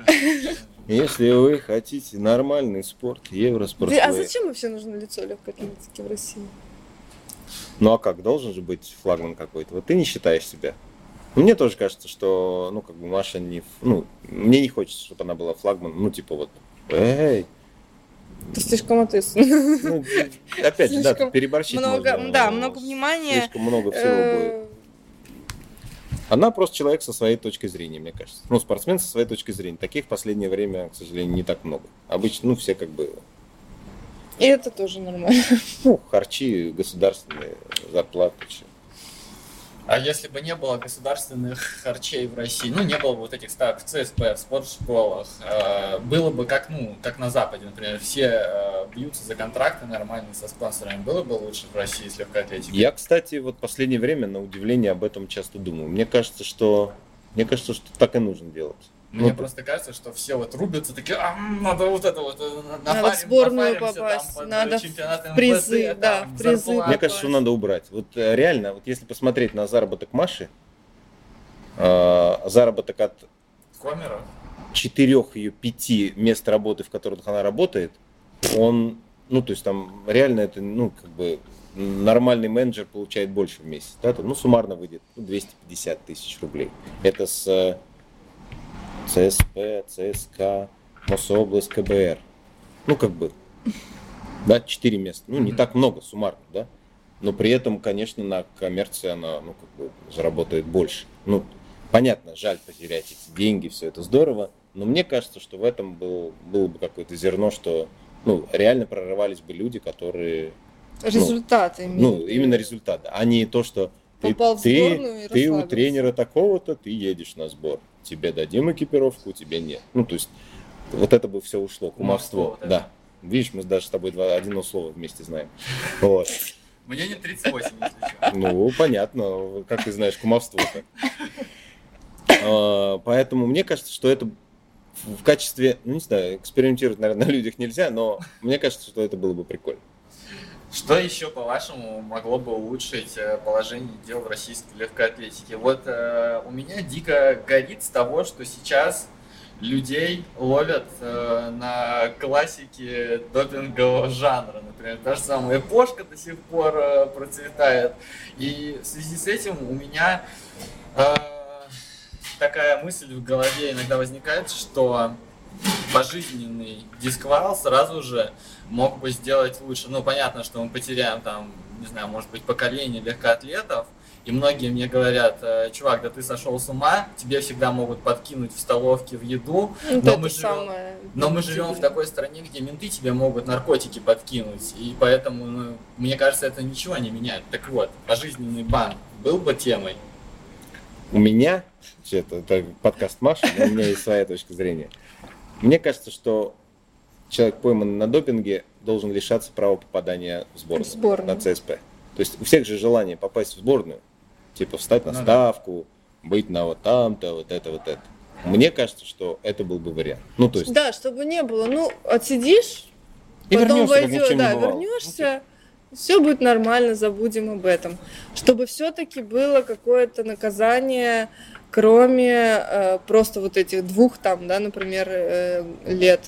Speaker 2: Если вы хотите нормальный спорт, Евроспорт.
Speaker 3: Ты- а зачем вообще нужно лицо легкой атлетики в России?
Speaker 2: Ну а как, должен же быть флагман какой-то. Вот ты не считаешь себя. Мне тоже кажется, что, ну, как бы Маша не... Ну, мне не хочется, чтобы она была флагманом. Ну, типа вот, эй,
Speaker 3: Ты слишком ответственный.
Speaker 2: ну, опять же, да, переборщить
Speaker 3: Много,
Speaker 2: можно,
Speaker 3: да,
Speaker 2: но
Speaker 3: много внимания.
Speaker 2: Слишком много всего будет. Она просто человек со своей точкой зрения, мне кажется. Ну, спортсмен со своей точкой зрения. Таких в последнее время, к сожалению, не так много. Обычно, ну, все как бы,
Speaker 3: И это тоже нормально.
Speaker 2: ну, харчи, государственные зарплаты. всё.
Speaker 1: А если бы не было государственных харчей в России, ну, не было бы вот этих ставок в ЦСП, в спортшколах, э, было бы как, ну, как на Западе, например, все э, бьются за контракты нормальные со спонсорами, было бы лучше в России с легкой атлетикой?
Speaker 2: Я, кстати, вот последнее время, на удивление, об этом часто думаю. Мне кажется, что, мне кажется, что так и нужно делать.
Speaker 1: Мне
Speaker 2: Ну,
Speaker 1: просто кажется, что все вот рубятся, такие, а, надо вот это вот, э, на-
Speaker 3: Надо в сборную попасть,
Speaker 1: там под
Speaker 3: надо в призы,
Speaker 1: МВД,
Speaker 3: да,
Speaker 1: там,
Speaker 3: в призы
Speaker 1: зарплаты.
Speaker 2: Мне кажется, что надо убрать. Вот э, реально, вот если посмотреть на заработок Маши, э, заработок от
Speaker 1: Комеров?
Speaker 2: четырех ее пяти мест работы, в которых она работает, он, ну, то есть там реально это, ну, как бы нормальный менеджер получает больше в месяц, да, там, ну, суммарно выйдет ну, 250 тысяч рублей. Это с э, ЦСП, ЦСК, Мособласть, КБР. Ну, как бы, да, четыре места. Ну, не так много суммарно, да. Но при этом, конечно, на коммерции она, ну, как бы, заработает больше. Ну, понятно, жаль потерять эти деньги, все это здорово, Но мне кажется, что в этом был, было бы какое-то зерно, что ну, реально прорывались бы люди, которые...
Speaker 3: Результаты.
Speaker 2: Ну, ну именно результаты, а не то, что ты,
Speaker 3: Попал
Speaker 2: ты, ты у тренера такого-то, ты едешь на сбор. Тебе дадим экипировку, тебе нет. Ну, то есть, вот это бы все ушло, кумовство. кумовство да. Видишь, мы даже с тобой два, один слово вместе знаем. Вот.
Speaker 1: Мне не 38, если.
Speaker 2: Ну, понятно. Как ты знаешь, кумовство-то. А, поэтому мне кажется, что это в качестве, ну не знаю, экспериментировать, наверное, на людях нельзя, но мне кажется, что это было бы прикольно.
Speaker 1: Что еще, по-вашему, могло бы улучшить э, положение дел в российской легкоатлетике? Вот э, у меня дико горит с того, что сейчас людей ловят э, на классике допингового жанра. Например, та же самая Пошка до сих пор э, процветает. И в связи с этим у меня э, такая мысль в голове иногда возникает, что пожизненный дисквал сразу же мог бы сделать лучше. Ну, понятно, что мы потеряем там, не знаю, может быть, поколение легкоатлетов, и многие мне говорят, «Э, чувак, да ты сошел с ума, тебе всегда могут подкинуть в столовке в еду,
Speaker 3: ну, но, мы живем,
Speaker 1: но мы живем в такой стране, где менты тебе могут наркотики подкинуть, и поэтому, ну, мне кажется, это ничего не меняет. Так вот, пожизненный бан был бы темой?
Speaker 2: У меня, это, это подкаст Маши, но у меня есть своя точка зрения. Мне кажется, что человек, пойманный на допинге, должен лишаться права попадания в сборную, сборную. на ЦСП. То есть у всех же желание попасть в сборную, типа встать на ну, ставку, да. быть на вот там-то, вот это, вот это. Мне кажется, что это был бы вариант. Ну, то есть...
Speaker 3: Да, чтобы не было. Ну, отсидишь, и потом войдешь, да, вернешься, ну, все будет нормально, забудем об этом. Чтобы все-таки было какое-то наказание, кроме э, просто вот этих двух там, да, например, э, лет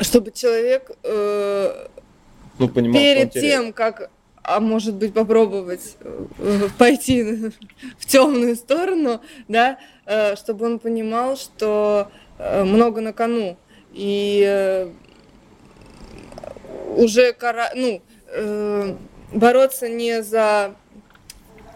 Speaker 3: чтобы человек э,
Speaker 2: ну, понимал,
Speaker 3: перед тем, как, а может быть, попробовать э, пойти в темную сторону, да, э, чтобы он понимал, что э, много на кону. И уже кора... ну, э, бороться не за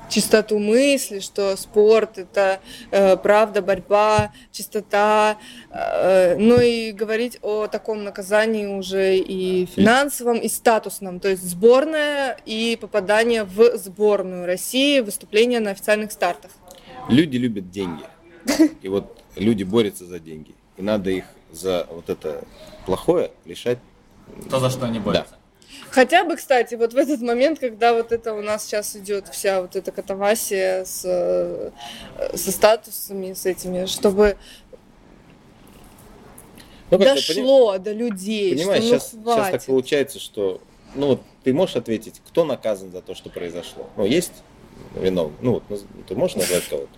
Speaker 3: чистоту мысли, что спорт это э, правда, борьба, чистота, э, ну и говорить о таком наказании уже и финансовом, и статусном, то есть сборная и попадание в сборную России, выступление на официальных стартах.
Speaker 2: Люди любят деньги, и вот люди борются за деньги, и надо их за вот это плохое лишать.
Speaker 1: То, за что они борются. Да.
Speaker 3: Хотя бы, кстати, вот в этот момент, когда вот это у нас сейчас идет вся вот эта катавасия с, э, со статусами, с этими, чтобы ну, дошло поним... до людей.
Speaker 2: Понимаешь, что, ну, сейчас, сейчас так получается, что ну вот ты можешь ответить, кто наказан за то, что произошло? Ну, есть виновный? Ну, вот, ты можешь назвать кого-то?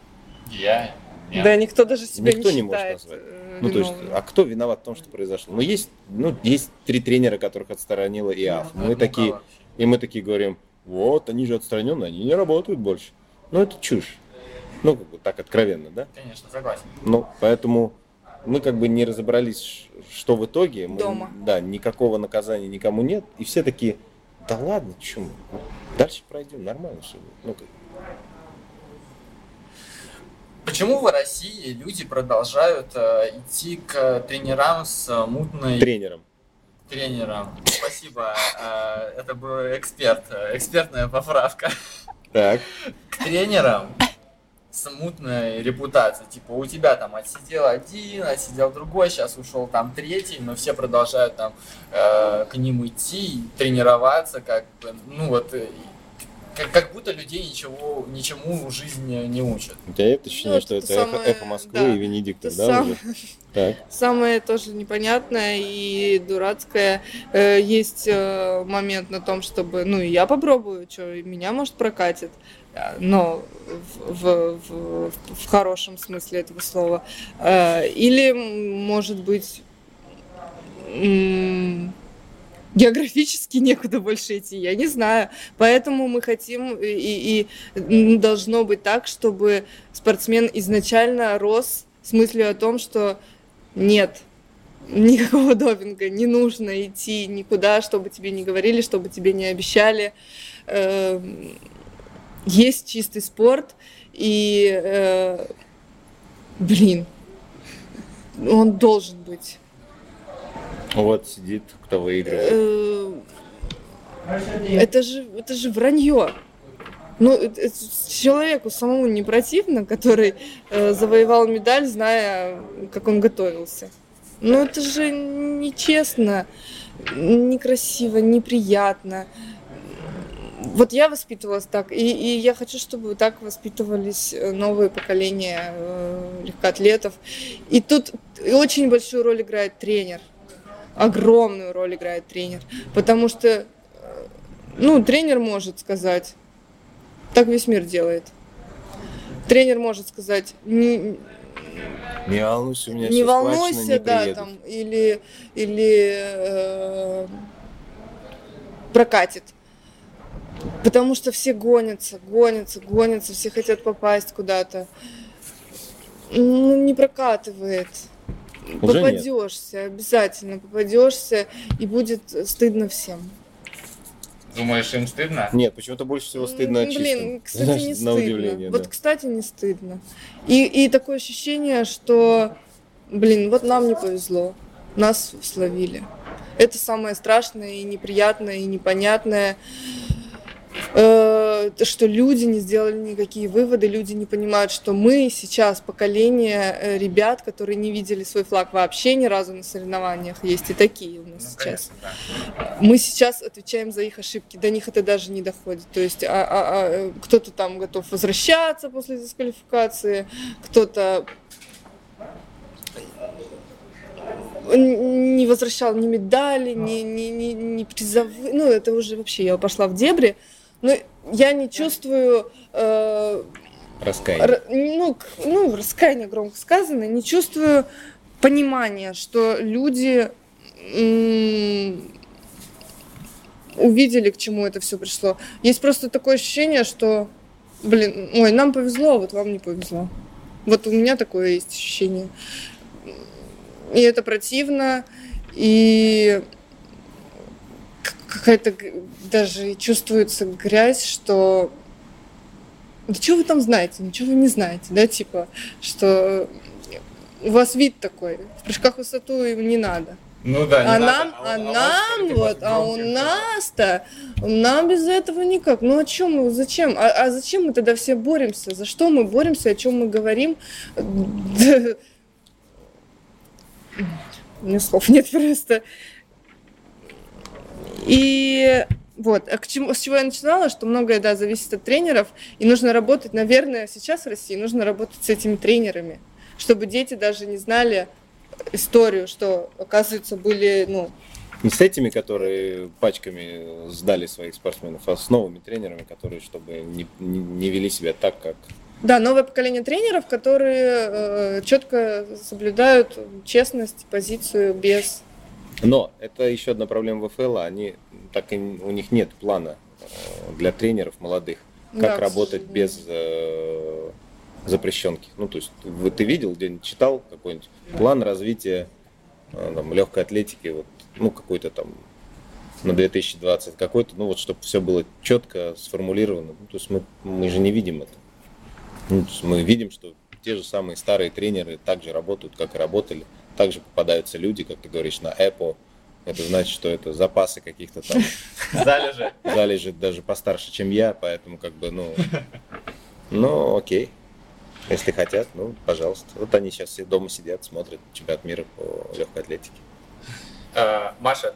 Speaker 1: Я.
Speaker 3: Нет. Да, никто даже себя
Speaker 2: никто
Speaker 3: не,
Speaker 2: не может назвать. Ну, то есть, а кто виноват в том, что произошло? Ну, есть, ну, есть три тренера, которых отстранила ИАФ. Мы такие, и мы такие говорим, вот, они же отстранены, они не работают больше. Ну, это чушь. Ну, как бы так откровенно, да?
Speaker 1: Конечно, согласен.
Speaker 2: Ну, поэтому мы как бы не разобрались, что в итоге. Мы,
Speaker 3: Дома.
Speaker 2: Да, никакого наказания никому нет. И все такие, да ладно, почему? Дальше пройдем, нормально все будет. Ну, как...
Speaker 1: Почему в России люди продолжают э, идти к тренерам с э, мутной...
Speaker 2: Тренером.
Speaker 1: Тренером. Спасибо. Э, это был эксперт. Э, экспертная поправка.
Speaker 2: Так.
Speaker 1: К тренерам с мутной репутацией. Типа у тебя там отсидел один, отсидел другой, сейчас ушел там третий, но все продолжают там э, к ним идти, тренироваться, как бы, ну вот как, как будто людей ничего, ничему в жизни не учат.
Speaker 2: У тебя нет ощущения, ну, что это, это самое, эхо, Москвы да, и Венедиктов, да, сам... уже?
Speaker 3: Так. Самое тоже непонятное и дурацкое. Э, есть э, момент на том, чтобы, ну, и я попробую, что меня, может, прокатит но в, в, в, в хорошем смысле этого слова. Э, или, может быть, географически некуда больше идти, я не знаю. Поэтому мы хотим и, и должно быть так, чтобы спортсмен изначально рос с мыслью о том, что нет, никакого допинга, не нужно идти никуда, чтобы тебе не говорили, чтобы тебе не обещали. Эм, есть чистый спорт, и, э, блин, он должен быть.
Speaker 2: Вот сидит, кто выигрывает.
Speaker 3: Э, это же, это же вранье. Ну, человеку самому не противно, который э, завоевал медаль, зная, как он готовился. Ну, это же нечестно, некрасиво, неприятно. Вот я воспитывалась так, и, и я хочу, чтобы так воспитывались э, новые поколения э, легкоатлетов. И тут очень большую роль играет тренер, огромную роль играет тренер, потому что, э, ну, тренер может сказать, так весь мир делает. Тренер может сказать, не,
Speaker 2: не волнуйся, у меня
Speaker 3: не волнуйся,
Speaker 2: схвачено, не
Speaker 3: да,
Speaker 2: приедут.
Speaker 3: там, или, или э, прокатит. Потому что все гонятся, гонятся, гонятся, все хотят попасть куда-то. Ну, не прокатывает.
Speaker 2: Уже нет.
Speaker 3: попадешься, обязательно попадешься, и будет стыдно всем.
Speaker 1: Думаешь, им стыдно?
Speaker 2: Нет, почему-то больше всего стыдно чистым.
Speaker 3: Блин, кстати,
Speaker 2: Знаешь,
Speaker 3: не
Speaker 2: на
Speaker 3: стыдно.
Speaker 2: удивление,
Speaker 3: вот,
Speaker 2: да.
Speaker 3: кстати, не стыдно. И, и такое ощущение, что, блин, вот нам не повезло, нас словили. Это самое страшное и неприятное и непонятное, э, то, что люди не сделали никакие выводы, люди не понимают, что мы сейчас поколение э, ребят, которые не видели свой флаг вообще ни разу на соревнованиях, есть и такие у нас
Speaker 1: Ну,
Speaker 3: сейчас
Speaker 1: конечно, да.
Speaker 3: мы сейчас отвечаем за их ошибки, до них это даже не доходит. То есть а- а- а, кто-то там готов возвращаться после дисквалификации, кто-то не возвращал ни медали, ни, ни, ни, ни призовые. Ну, это уже вообще я пошла в дебри. Но я не чувствую э,
Speaker 2: Раскаяние.
Speaker 3: Р- ну, ну, раскаяние громко сказано, не чувствую понимания, что люди увидели, к чему это все пришло. Есть просто такое ощущение, что, блин, ой, нам повезло, а вот вам не повезло. Вот у меня такое есть ощущение. И это противно, и какая-то даже чувствуется грязь, что да что вы там знаете? Ничего вы не знаете, да, типа, что у вас вид такой, в прыжках в высоту им не надо.
Speaker 1: Ну да, не
Speaker 3: а
Speaker 1: надо.
Speaker 3: нам, а,
Speaker 1: у вас
Speaker 3: нам вот, а у нас-то, нам без этого никак. Ну о чем мы, зачем? А, а зачем мы тогда все боремся? За что мы боремся, о чем мы говорим? У меня слов нет просто. И вот, а к чему, с чего я начинала, что многое, да, зависит от тренеров, и нужно работать, наверное, сейчас в России нужно работать с этими тренерами, чтобы дети даже не знали историю, что, оказывается, были, ну,
Speaker 2: Не с этими, которые пачками сдали своих спортсменов, а с новыми тренерами, которые, чтобы не, не- не вели себя так, как...
Speaker 3: да, новое поколение тренеров, которые четко соблюдают честность, позицию без...
Speaker 2: Но это еще одна проблема ВФЛ, они так и, у них нет плана э, для тренеров молодых, как
Speaker 3: Да,
Speaker 2: работать без э, запрещенки. Ну, то есть, вы, ты видел, где-нибудь читал какой-нибудь план развития э, там, легкой атлетики, вот, ну, какой-то там на 2020 какой-то, ну, вот, чтобы все было четко сформулировано. Ну, то есть, мы, мы же не видим это. Ну, мы видим, что те же самые старые тренеры также работают, как и работали. Также попадаются люди, как ты говоришь, на Apple. Это значит, что это запасы каких-то там
Speaker 1: Залежи.
Speaker 2: залежи даже постарше, чем я, поэтому как бы, ну, ну, окей. Если хотят, ну, пожалуйста. Вот они сейчас все дома сидят, смотрят чемпионат мира по легкой атлетике.
Speaker 1: А, Маша,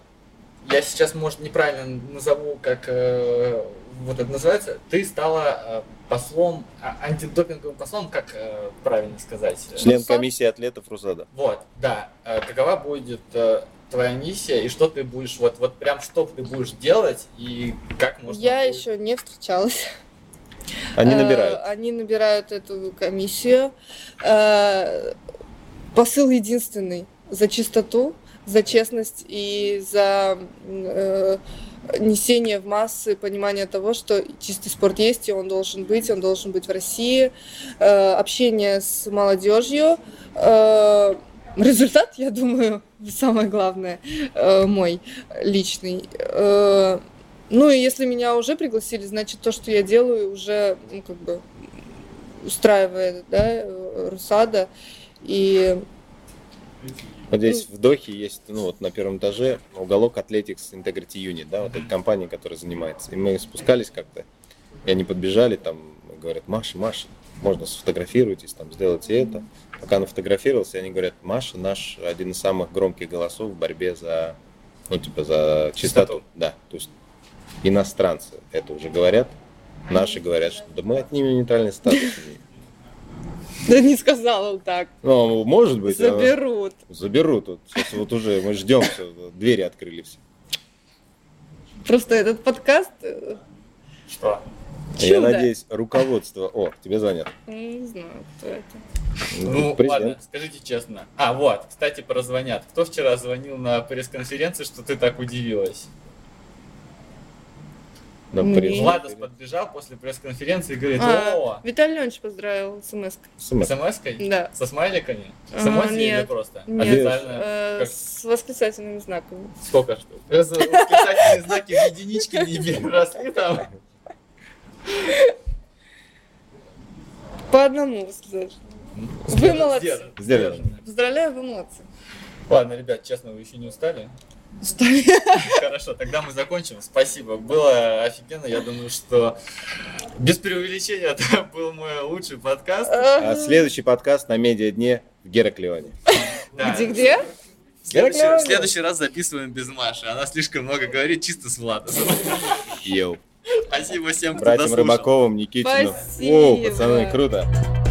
Speaker 1: я сейчас, может, неправильно назову, как э, вот это называется. Ты стала э, послом, а, антидопинговым послом, как э, правильно сказать?
Speaker 2: Член
Speaker 3: Русад?
Speaker 2: комиссии атлетов Русада.
Speaker 1: Вот, да. Э, Какова будет э, твоя миссия и что ты будешь, вот, вот прям что ты будешь делать и как можно
Speaker 3: Я
Speaker 1: будет-
Speaker 3: еще не встречалась.
Speaker 2: Они
Speaker 3: Э,
Speaker 2: набирают.
Speaker 3: Они набирают эту комиссию. Э, Посыл единственный. За чистоту, за честность и за э, несение в массы понимание того, что чистый спорт есть, и он должен быть, он должен быть в России. Э, Общение с молодежью. Э, Результат, я думаю, самое главное, э, мой личный. Э, ну и если меня уже пригласили, значит то, что я делаю, уже ну, как бы устраивает, да, э, Русада. И
Speaker 2: Вот здесь в Дохе есть, ну вот на первом этаже уголок Athletics Integrity Unit, да, вот эта компания, которая занимается. И мы спускались как-то, и они подбежали, там, говорят, Маша, Маша, можно сфотографируйтесь, там, сделайте это. Пока он фотографировался, они говорят, Маша наш один из самых громких голосов в борьбе за, ну, типа, за чистоту. Да, то есть иностранцы это уже говорят, наши говорят, что да мы отнимем нейтральный статус.
Speaker 3: Да не сказал он так.
Speaker 2: Ну, может быть. а-
Speaker 3: Заберут.
Speaker 2: Заберут. Вот, сейчас вот уже мы ждем, всё, двери открыли все.
Speaker 3: Просто этот подкаст... э,
Speaker 1: Что?
Speaker 2: Я
Speaker 3: Чудо.
Speaker 2: надеюсь, руководство... О, тебе звонят.
Speaker 3: Не знаю, кто это.
Speaker 1: Ну,
Speaker 2: Президент.
Speaker 1: ладно, скажите честно. А, вот, кстати, прозвонят. Кто вчера звонил на пресс-конференции, что ты так удивилась?
Speaker 2: На
Speaker 3: Мне?
Speaker 2: пресс-
Speaker 1: Владос подбежал после пресс-конференции и говорит,
Speaker 3: А,
Speaker 1: о,
Speaker 3: Виталий Леонидович поздравил смс
Speaker 2: СМС.
Speaker 1: смс-кой?
Speaker 3: Да.
Speaker 1: Со смайликами? С
Speaker 3: Ага,
Speaker 1: эмоциями или
Speaker 3: нет.
Speaker 1: просто?
Speaker 3: Нет,
Speaker 1: Официально?
Speaker 3: э,
Speaker 1: Как-
Speaker 3: с восклицательными знаками.
Speaker 1: Сколько штук? Просто Восклицательные знаки в единички не переросли там.
Speaker 3: По одному восклицательному. Вы молодцы. Поздравляю, вы молодцы.
Speaker 1: Ладно, ребят, честно, вы еще не устали? Хорошо, тогда мы закончим. Спасибо. Было офигенно. Я думаю, что без преувеличения это был мой лучший подкаст.
Speaker 2: А следующий подкаст на медиа-дне в Гераклеоне.
Speaker 3: Где-где?
Speaker 1: В следующий, следующий раз записываем без Маши. Она слишком много говорит, чисто с Владом.
Speaker 2: Йоу.
Speaker 1: Спасибо всем, кто
Speaker 2: Братьям
Speaker 1: дослушал.
Speaker 2: Рыбаковым, Никитину.
Speaker 3: Спасибо.
Speaker 2: О, пацаны, круто.